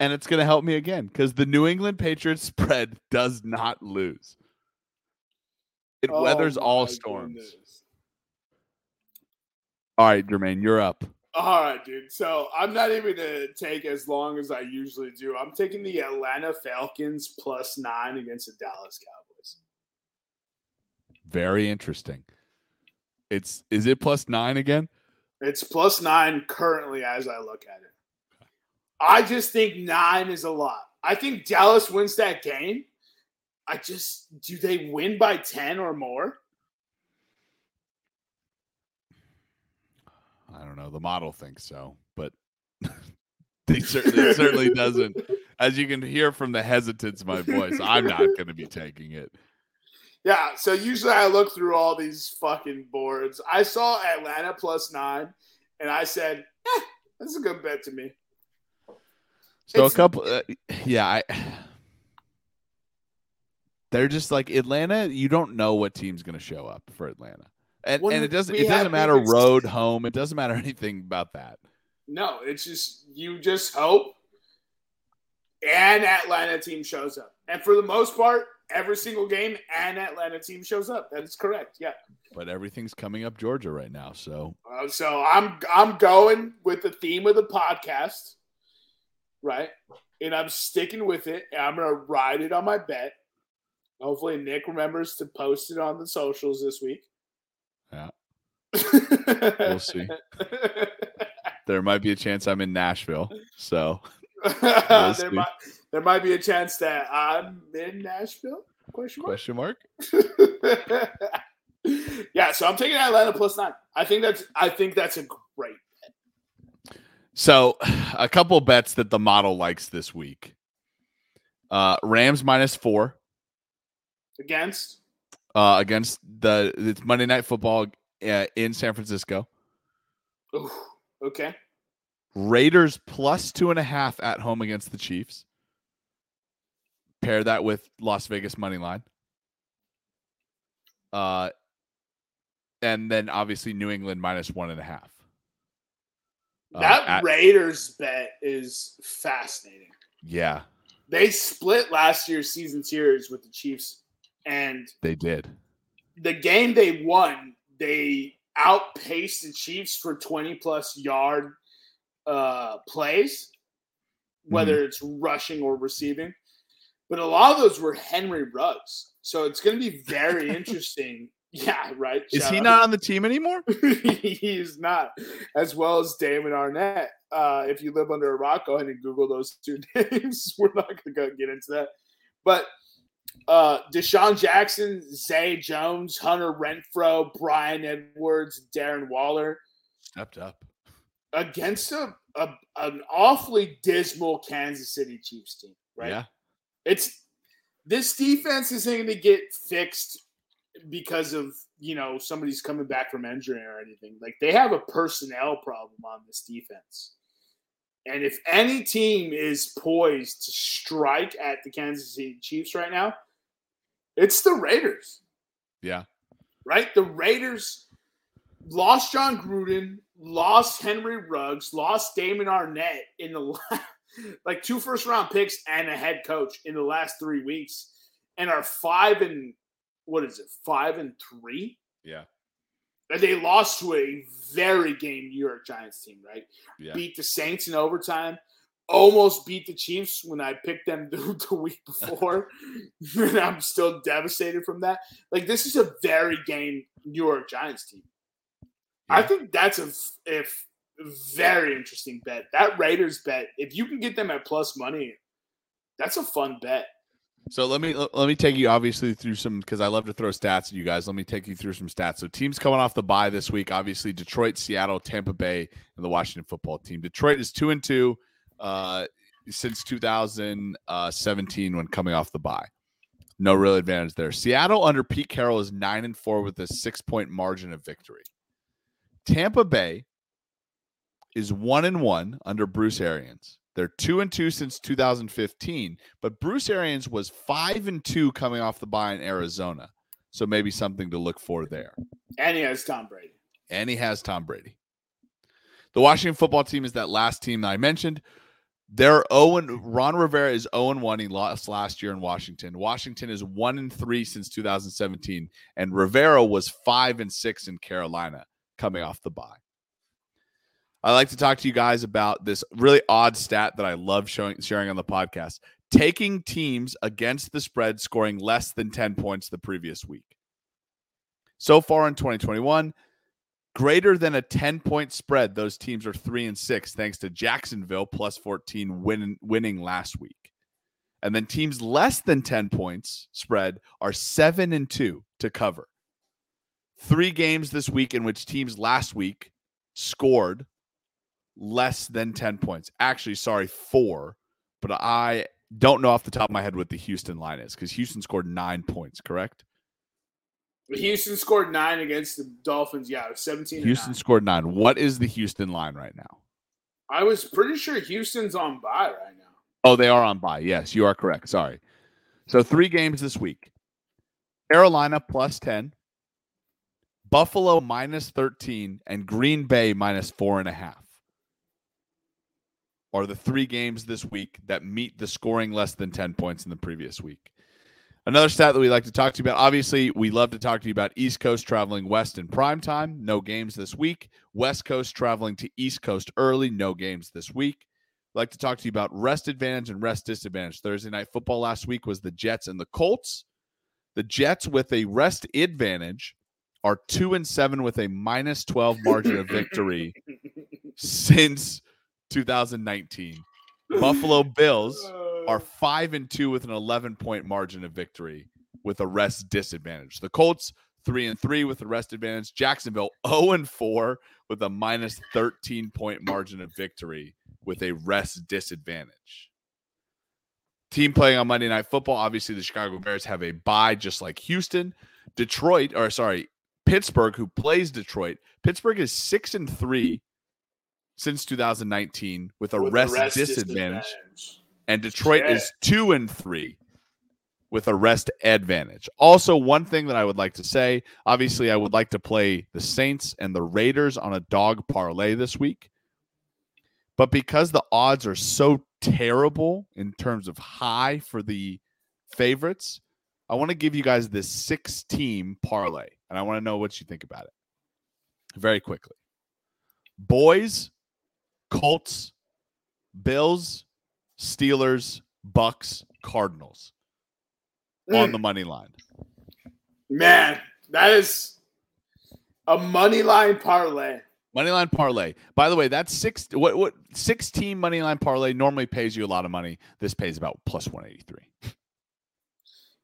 and it's going to help me again because the New England Patriots [LAUGHS] spread does not lose. It Oh weathers all storms. goodness. All right, Jermaine, you're up. All right, dude. So I'm not even gonna take as long as I usually do. I'm taking the Atlanta Falcons plus nine against the Dallas Cowboys. Very interesting. It's is it plus nine again? It's plus nine currently as I look at it. I just think nine is a lot. I think Dallas wins that game. I just do they win by 10 or more? I don't know. The model thinks so, but [LAUGHS] he certainly it certainly doesn't. As you can hear from the hesitance in my voice, I'm not going to be taking it. Yeah, so usually I look through all these fucking boards. I saw Atlanta plus nine, and I said, eh, that's a good bet to me. So It's- a couple, uh, yeah, I. They're just like Atlanta. You don't know what team's going to show up for Atlanta, and and it doesn't it doesn't matter road home. It doesn't matter [LAUGHS] anything about that. No, it's just you just hope an Atlanta team shows up. And for the most part, every single game an Atlanta team shows up. That is correct. Yeah. But everything's coming up Georgia right now, so Uh, so I'm I'm going with the theme of the podcast, right? And I'm sticking with it. And I'm gonna ride it on my bet. Hopefully, Nick remembers to post it on the socials this week. Yeah. we'll [LAUGHS] we'll see. There might be a chance I'm in Nashville, so [LAUGHS] there, might, there might be a chance that I'm in Nashville? Question mark. question mark. [LAUGHS] yeah, so I'm taking Atlanta plus nine. I think that's I think that's a great. So, [SIGHS] a couple bets that the model likes this week. Uh, Rams minus four Against? uh, against the it's Monday Night Football uh, in San Francisco. Ooh, okay. Raiders plus two and a half at home against the Chiefs. Pair that with Las Vegas money line. Uh, and then obviously New England minus one and a half. Uh, That at- Raiders bet is fascinating. yeah, They split last year's season series with the Chiefs, and they did. the game they won, they outpaced the Chiefs for 20 plus yard uh, plays, whether it's rushing or receiving. But a lot of those were Henry Ruggs. So it's going to be very [LAUGHS] interesting. Yeah, right. Is he out. not on the team anymore? [LAUGHS] He's not, as well as Damon Arnette. Uh, if you live under a rock, go ahead and Google those [LAUGHS] two names. We're not going to get into that. But uh, DeSean Jackson, Zay Jones, Hunter Renfrow, Bryan Edwards, Darren Waller Stepped up. against a, a an awfully dismal Kansas City Chiefs team, right? Yeah. It's this defense isn't going to get fixed because of you know somebody's coming back from injury or anything. Like they have a personnel problem on this defense. And if any team is poised to strike at the Kansas City Chiefs right now, it's the Raiders Yeah. right? The Raiders lost Jon Gruden, lost Henry Ruggs, lost Damon Arnette in the [LAUGHS] like two first round picks and a head coach in the last three weeks, and are five and what is it, five and three? Yeah. And they lost to a very game New York Giants team, right? Yeah. Beat the Saints in overtime. Almost beat the Chiefs when I picked them [LAUGHS] the, the week before. [LAUGHS] and I'm still devastated from that. Like, this is a very game New York Giants team. I think that's a if very interesting bet. That Raiders bet, if you can get them at plus money, that's a fun bet. So let me let me take you obviously through some because I love to throw stats at you guys. Let me take you through some stats. So teams coming off the bye this week, obviously Detroit, Seattle, Tampa Bay, and the Washington football team. Detroit is two and two uh, since 2017 when coming off the bye. No real advantage there. Seattle under Pete Carroll is nine and four with a six point margin of victory. Tampa Bay is one and one under Bruce Arians. They're two and two since 2015, but Bruce Arians was five and two coming off the bye in Arizona. So maybe something to look for there. And he has Tom Brady. And he has Tom Brady. The Washington football team is that last team that I mentioned. They're 0 and Ron Rivera is 0 and 1. He lost last year in Washington. Washington is 1 and 3 since 2017. And Rivera was 5 and 6 in Carolina coming off the bye. I like to talk to you guys about this really odd stat that I love showing sharing on the podcast. Taking teams against the spread scoring less than 10 points the previous week. So far in 2021, greater than a 10 point spread, those teams are 3 and 6 thanks to Jacksonville plus 14 win, winning last week. And then teams less than 10 points spread are 7 and 2 to cover. 3 games this week in which teams last week scored less than 10 points. Actually, sorry, 4, but I don't know off the top of my head what the Houston line is cuz Houston scored 9 points, correct? Houston scored nine against the Dolphins. Yeah, it was 17. Houston nine. scored 9. What is the Houston line right now? I was pretty sure Houston's on bye right now. Oh, they are on bye. Yes, you are correct. Sorry. So three games this week. Carolina plus 10, Buffalo minus 13, and Green Bay minus four and a half are the three games this week that meet the scoring less than 10 points in the previous week. Another stat that we like to talk to you about. Obviously, we love to talk to you about East Coast traveling west in prime time. No games this week. West Coast traveling to East Coast early. No games this week like to talk to you about rest advantage and rest disadvantage. Thursday night football last week was the Jets and the Colts. The Jets with a rest advantage are two and seven with a minus 12 margin of victory [LAUGHS] since 2019. Buffalo Bills are [LAUGHS] five and two with an 11 point margin of victory with a rest disadvantage. The Colts three and three with the rest advantage. Jacksonville 0 [LAUGHS] and four with a minus 13 point margin of victory with a rest disadvantage. team playing on Monday Night Football. Obviously, the Chicago Bears have a bye, just like Houston. Detroit, or sorry, Pittsburgh, who plays Detroit. Pittsburgh is six and three since 2019 with a With rest, rest disadvantage, disadvantage. and Detroit Shit. is two and three with a rest advantage. Also, one thing that I would like to say, obviously, I would like to play the Saints and the Raiders on a dog parlay this week. But because the odds are so terrible in terms of high for the favorites, I want to give you guys this six team parlay, and I want to know what you think about it very quickly. Boys, Colts, Bills, Steelers, Bucks, Cardinals on Mm, the money line. man, that is a money line parlay. Money line parlay. By the way, that's six. What what six team money line parlay normally pays you a lot of money. This pays about plus one eighty three.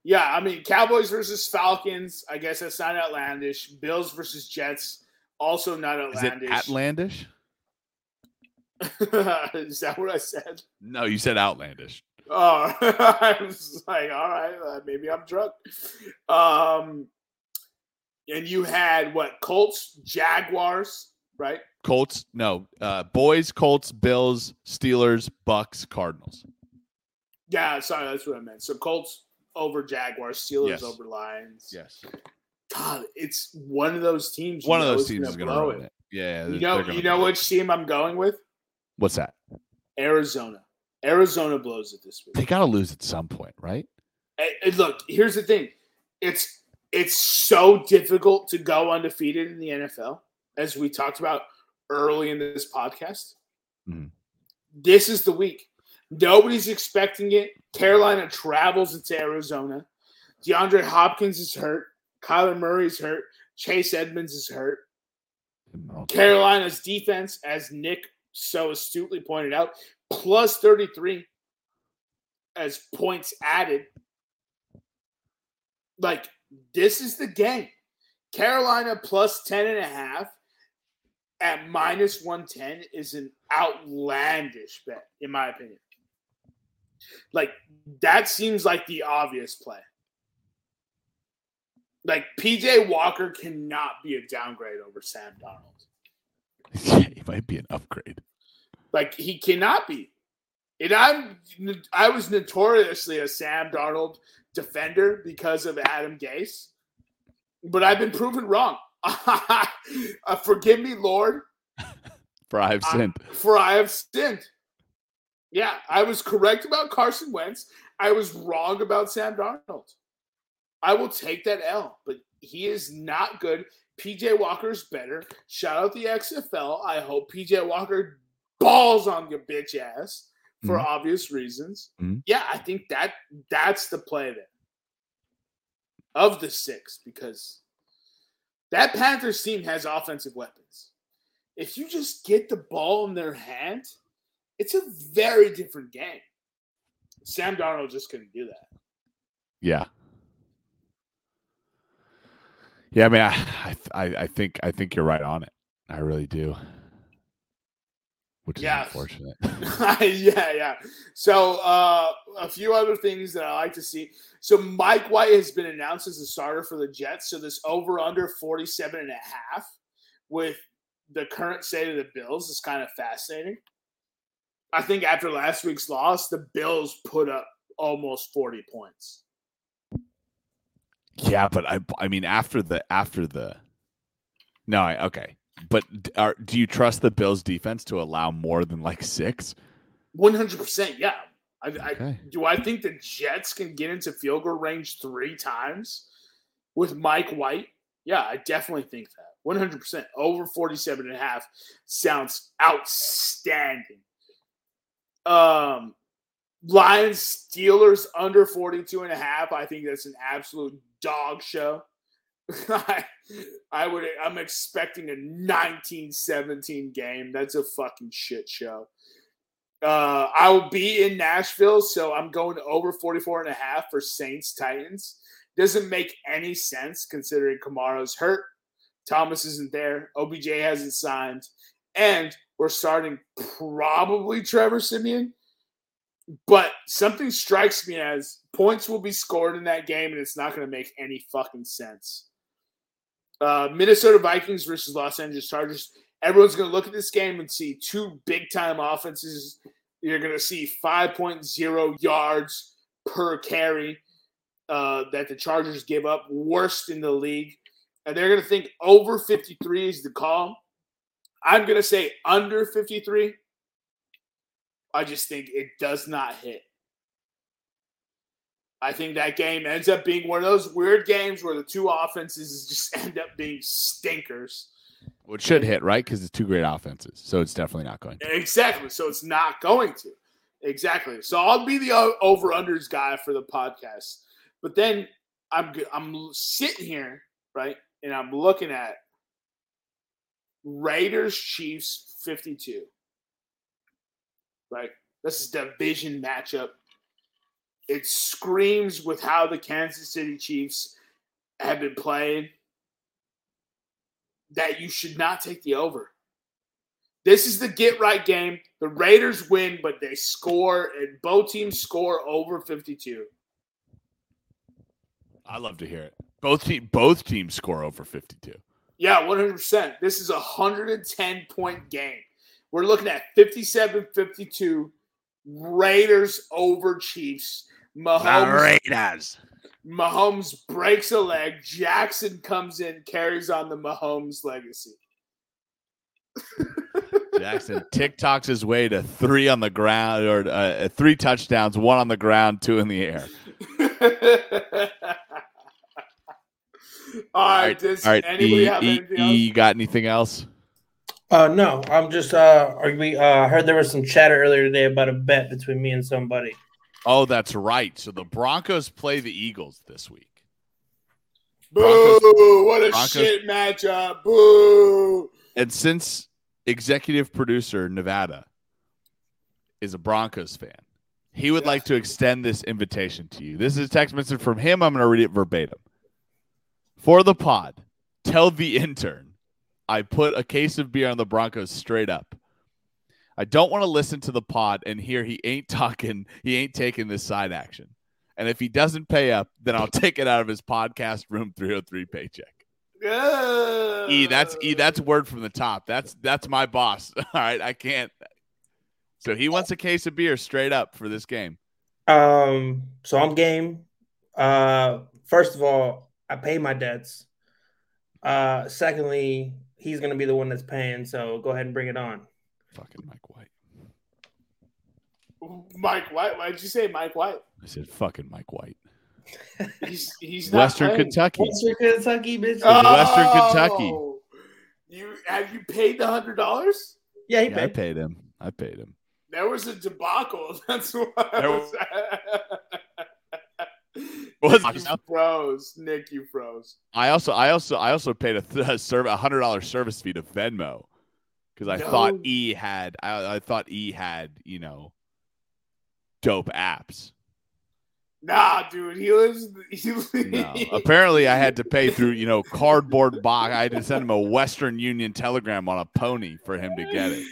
Yeah, I mean Cowboys versus Falcons. I guess that's not outlandish. Bills versus Jets. Also not Is it outlandish. outlandish? [LAUGHS] is that what I said? No, you said outlandish. Oh, [LAUGHS] I was like, all right, uh, maybe I'm drunk. Um, and you had what? Colts, Jaguars, right? Colts, no. Uh, boys, Colts, Bills, Steelers, Bucks, Cardinals. Yeah, sorry, that's what I meant. So Colts over Jaguars, Steelers Yes. over Lions. Yes. God, it's one of those teams. One of those teams is going to blow it. Yeah. You know, you know which team I'm going with? What's that? Arizona. Arizona blows it this week. They got to lose at some point, right? Look, here's the thing. It's it's so difficult to go undefeated in the NFL, as we talked about early in this podcast. Mhm. This is the week. Nobody's expecting it. Carolina travels into Arizona. DeAndre Hopkins is hurt. Kyler Murray's hurt. Chase Edmonds is hurt. Carolina's defense, as Nick so astutely pointed out, plus 33 as points added. Like, this is the game. Carolina plus 10 and a half at minus 110 is an outlandish bet, in my opinion. Like, that seems like the obvious play. Like, PJ Walker cannot be a downgrade over Sam Darnold. [LAUGHS] Yeah, he might be an upgrade. Like he cannot be. And I'm I was notoriously a Sam Darnold defender because of Adam Gase, but I've been proven wrong. [LAUGHS] uh, forgive me, Lord, [LAUGHS] For I have sinned. for I have sinned. Yeah, I was correct about Carson Wentz. I was wrong about Sam Darnold. I will take that L, but he is not good. PJ Walker's better. Shout out the XFL. I hope PJ Walker balls on your bitch ass for Mhm. obvious reasons. Mhm. Yeah, I think that that's the play there of the six because that Panthers team has offensive weapons. If you just get the ball in their hand, it's a very different game. Sam Darnold just couldn't do that. Yeah. Yeah, I mean, I, I, I- think, I think you're right on it. I really do. Which is Yes. unfortunate. [LAUGHS] yeah, yeah. So uh, a few other things that I like to see. So Mike White has been announced as a starter for the Jets. So this over under 47 and a half with the current state of the Bills is kind of fascinating. I think after last week's loss, the Bills put up almost 40 points. Yeah, but I, I mean, after the, after the, no, I, okay, but are, do you trust the Bills' defense to allow more than like six? 100%, yeah. I, I, Okay. do I think the Jets can get into field goal range three times with Mike White? Yeah, I definitely think that. 100% over 47 and a half sounds outstanding. Um Lions Steelers under 42 and a half. I think that's an absolute dog show. [LAUGHS] I, I would I'm expecting a 1917 game. That's a fucking shit show. Uh, I will be in Nashville, so I'm going over 44 and a half for Saints Titans. Doesn't make any sense considering Kamara's hurt. Thomas isn't there. OBJ hasn't signed. And we're starting probably Trevor Siemian. But something strikes me as points will be scored in that game, and it's not going to make any fucking sense. Uh, Minnesota Vikings versus Los Angeles Chargers. Everyone's going to look at this game and see two big time offenses. You're going to see 5.0 yards per carry uh, that the Chargers give up, worst in the league. And they're going to think over 53 is the call. I'm going to say under 53. I just think it does not hit. I think that game ends up being one of those weird games where the two offenses [LAUGHS] just end up being stinkers. Well, it should hit, right? Because it's two great offenses. So it's definitely not going to. Exactly. So it's not going to. Exactly. So I'll be the uh, over unders guy for the podcast. But then I'm I'm sitting here, right? And I'm looking at Raiders Chiefs 52. Right? This is division matchup. It screams with how the Kansas City Chiefs have been playing that you should not take the over. This is the get right game. The Raiders win, but they score, and both teams score over 52. I love to hear it. Both team, both teams score over 52. Yeah, 100%. This is a 110 point game. We're looking at 57 52 Raiders over Chiefs. Mahomes, Raiders. Mahomes breaks a leg. Jackson comes in, carries on the Mahomes legacy. [LAUGHS] Jackson TikToks his way to three on the ground or uh, three touchdowns, one on the ground, two in the air. [LAUGHS] all right, does all right. Anybody E, have e, anything e, else? you got anything else? Uh, no, I'm just uh, are we uh, heard there was some chatter earlier today about a bet between me and somebody. Oh, that's right. So the Broncos play the Eagles this week. Boo! Broncos- what a Broncos- shit matchup! Boo! And since executive producer Nevada is a Broncos fan, he would Yeah. like to extend this invitation to you. This is a text message from him. I'm going to read it verbatim. For the pod, tell the intern I put a case of beer on the Broncos straight up. I don't want to listen to the pod and hear he ain't talking, he ain't taking this side action. And if he doesn't pay up, then I'll take it out of his podcast room 303 paycheck. E, that's E. That's word from the top. That's that's my boss. [LAUGHS] All right, I can't. So he wants a case of beer straight up for this game. Um, so I'm game. Uh, first of all, I pay my debts. Uh, secondly, he's gonna be the one that's paying, so go ahead and bring it on. Fucking Mike White. Mike White. Why did you say Mike White? I said fucking Mike White. He's he's Western playing. Kentucky. Western Kentucky, bitch. Oh. Western Kentucky. Oh! You have you paid the hundred dollars? Yeah, he Yeah, I paid. paid him. I paid him. There was a debacle. [LAUGHS] That's why. [LAUGHS] I was... Was- Nick, you froze. Nick, you froze. I also, I also, I also paid a, th- a [LAUGHS] serv- a hundred dollar service fee to Venmo because I thought E had, I, I thought E had, you know, dope apps. Nah, dude, he lives. He No, apparently I had to pay through, you know, cardboard box. I had to send him a Western Union telegram on a pony for him to get it.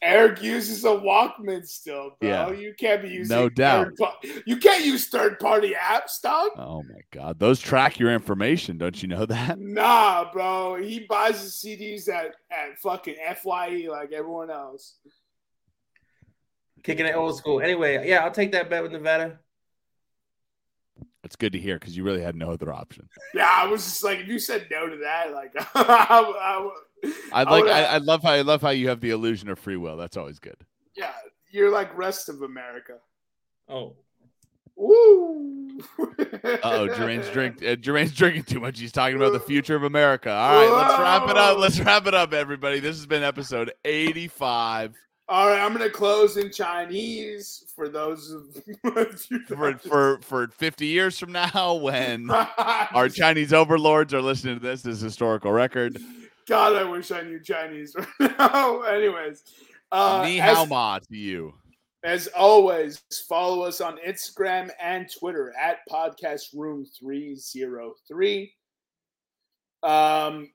Eric uses a Walkman still, bro. Yeah. You can't be using No doubt. third pa- you can't use third party apps, dog. Oh my god, those track your information, don't you know that? Nah, bro. He buys the CDs at, at fucking FYE like everyone else. Kicking it old school. Anyway, yeah, I'll take that bet with Nevada. It's good to hear because you really had no other option. Yeah, I was just like, if you said no to that, like, [LAUGHS] I, I, I I like, I, I love how I love how you have the illusion of free will. That's always good. yeah, you're like rest of America. Oh, Woo! Oh, Jermaine's drink. Uh, Jermaine's drinking too much. He's talking about the future of America. All right, let's wrap it up. Let's wrap it up, everybody. This has been episode eighty-five. All right, I'm gonna close in Chinese for those of [LAUGHS] For for for fifty years from now, when [LAUGHS] our Chinese overlords are listening to this, this historical record. God, I wish I knew Chinese [LAUGHS] right now. Anyways, uh, Ni as- hao ma to you. As always, follow us on Instagram and Twitter at Podcast Room 303. Um,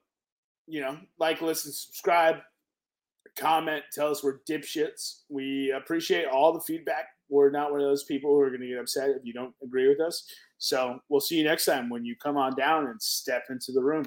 you know, like, listen, subscribe, comment, tell us we're dipshits. We appreciate all the feedback. we're not one of those people who are going to get upset if you don't agree with us. So we'll see you next time when you come on down and step into the room.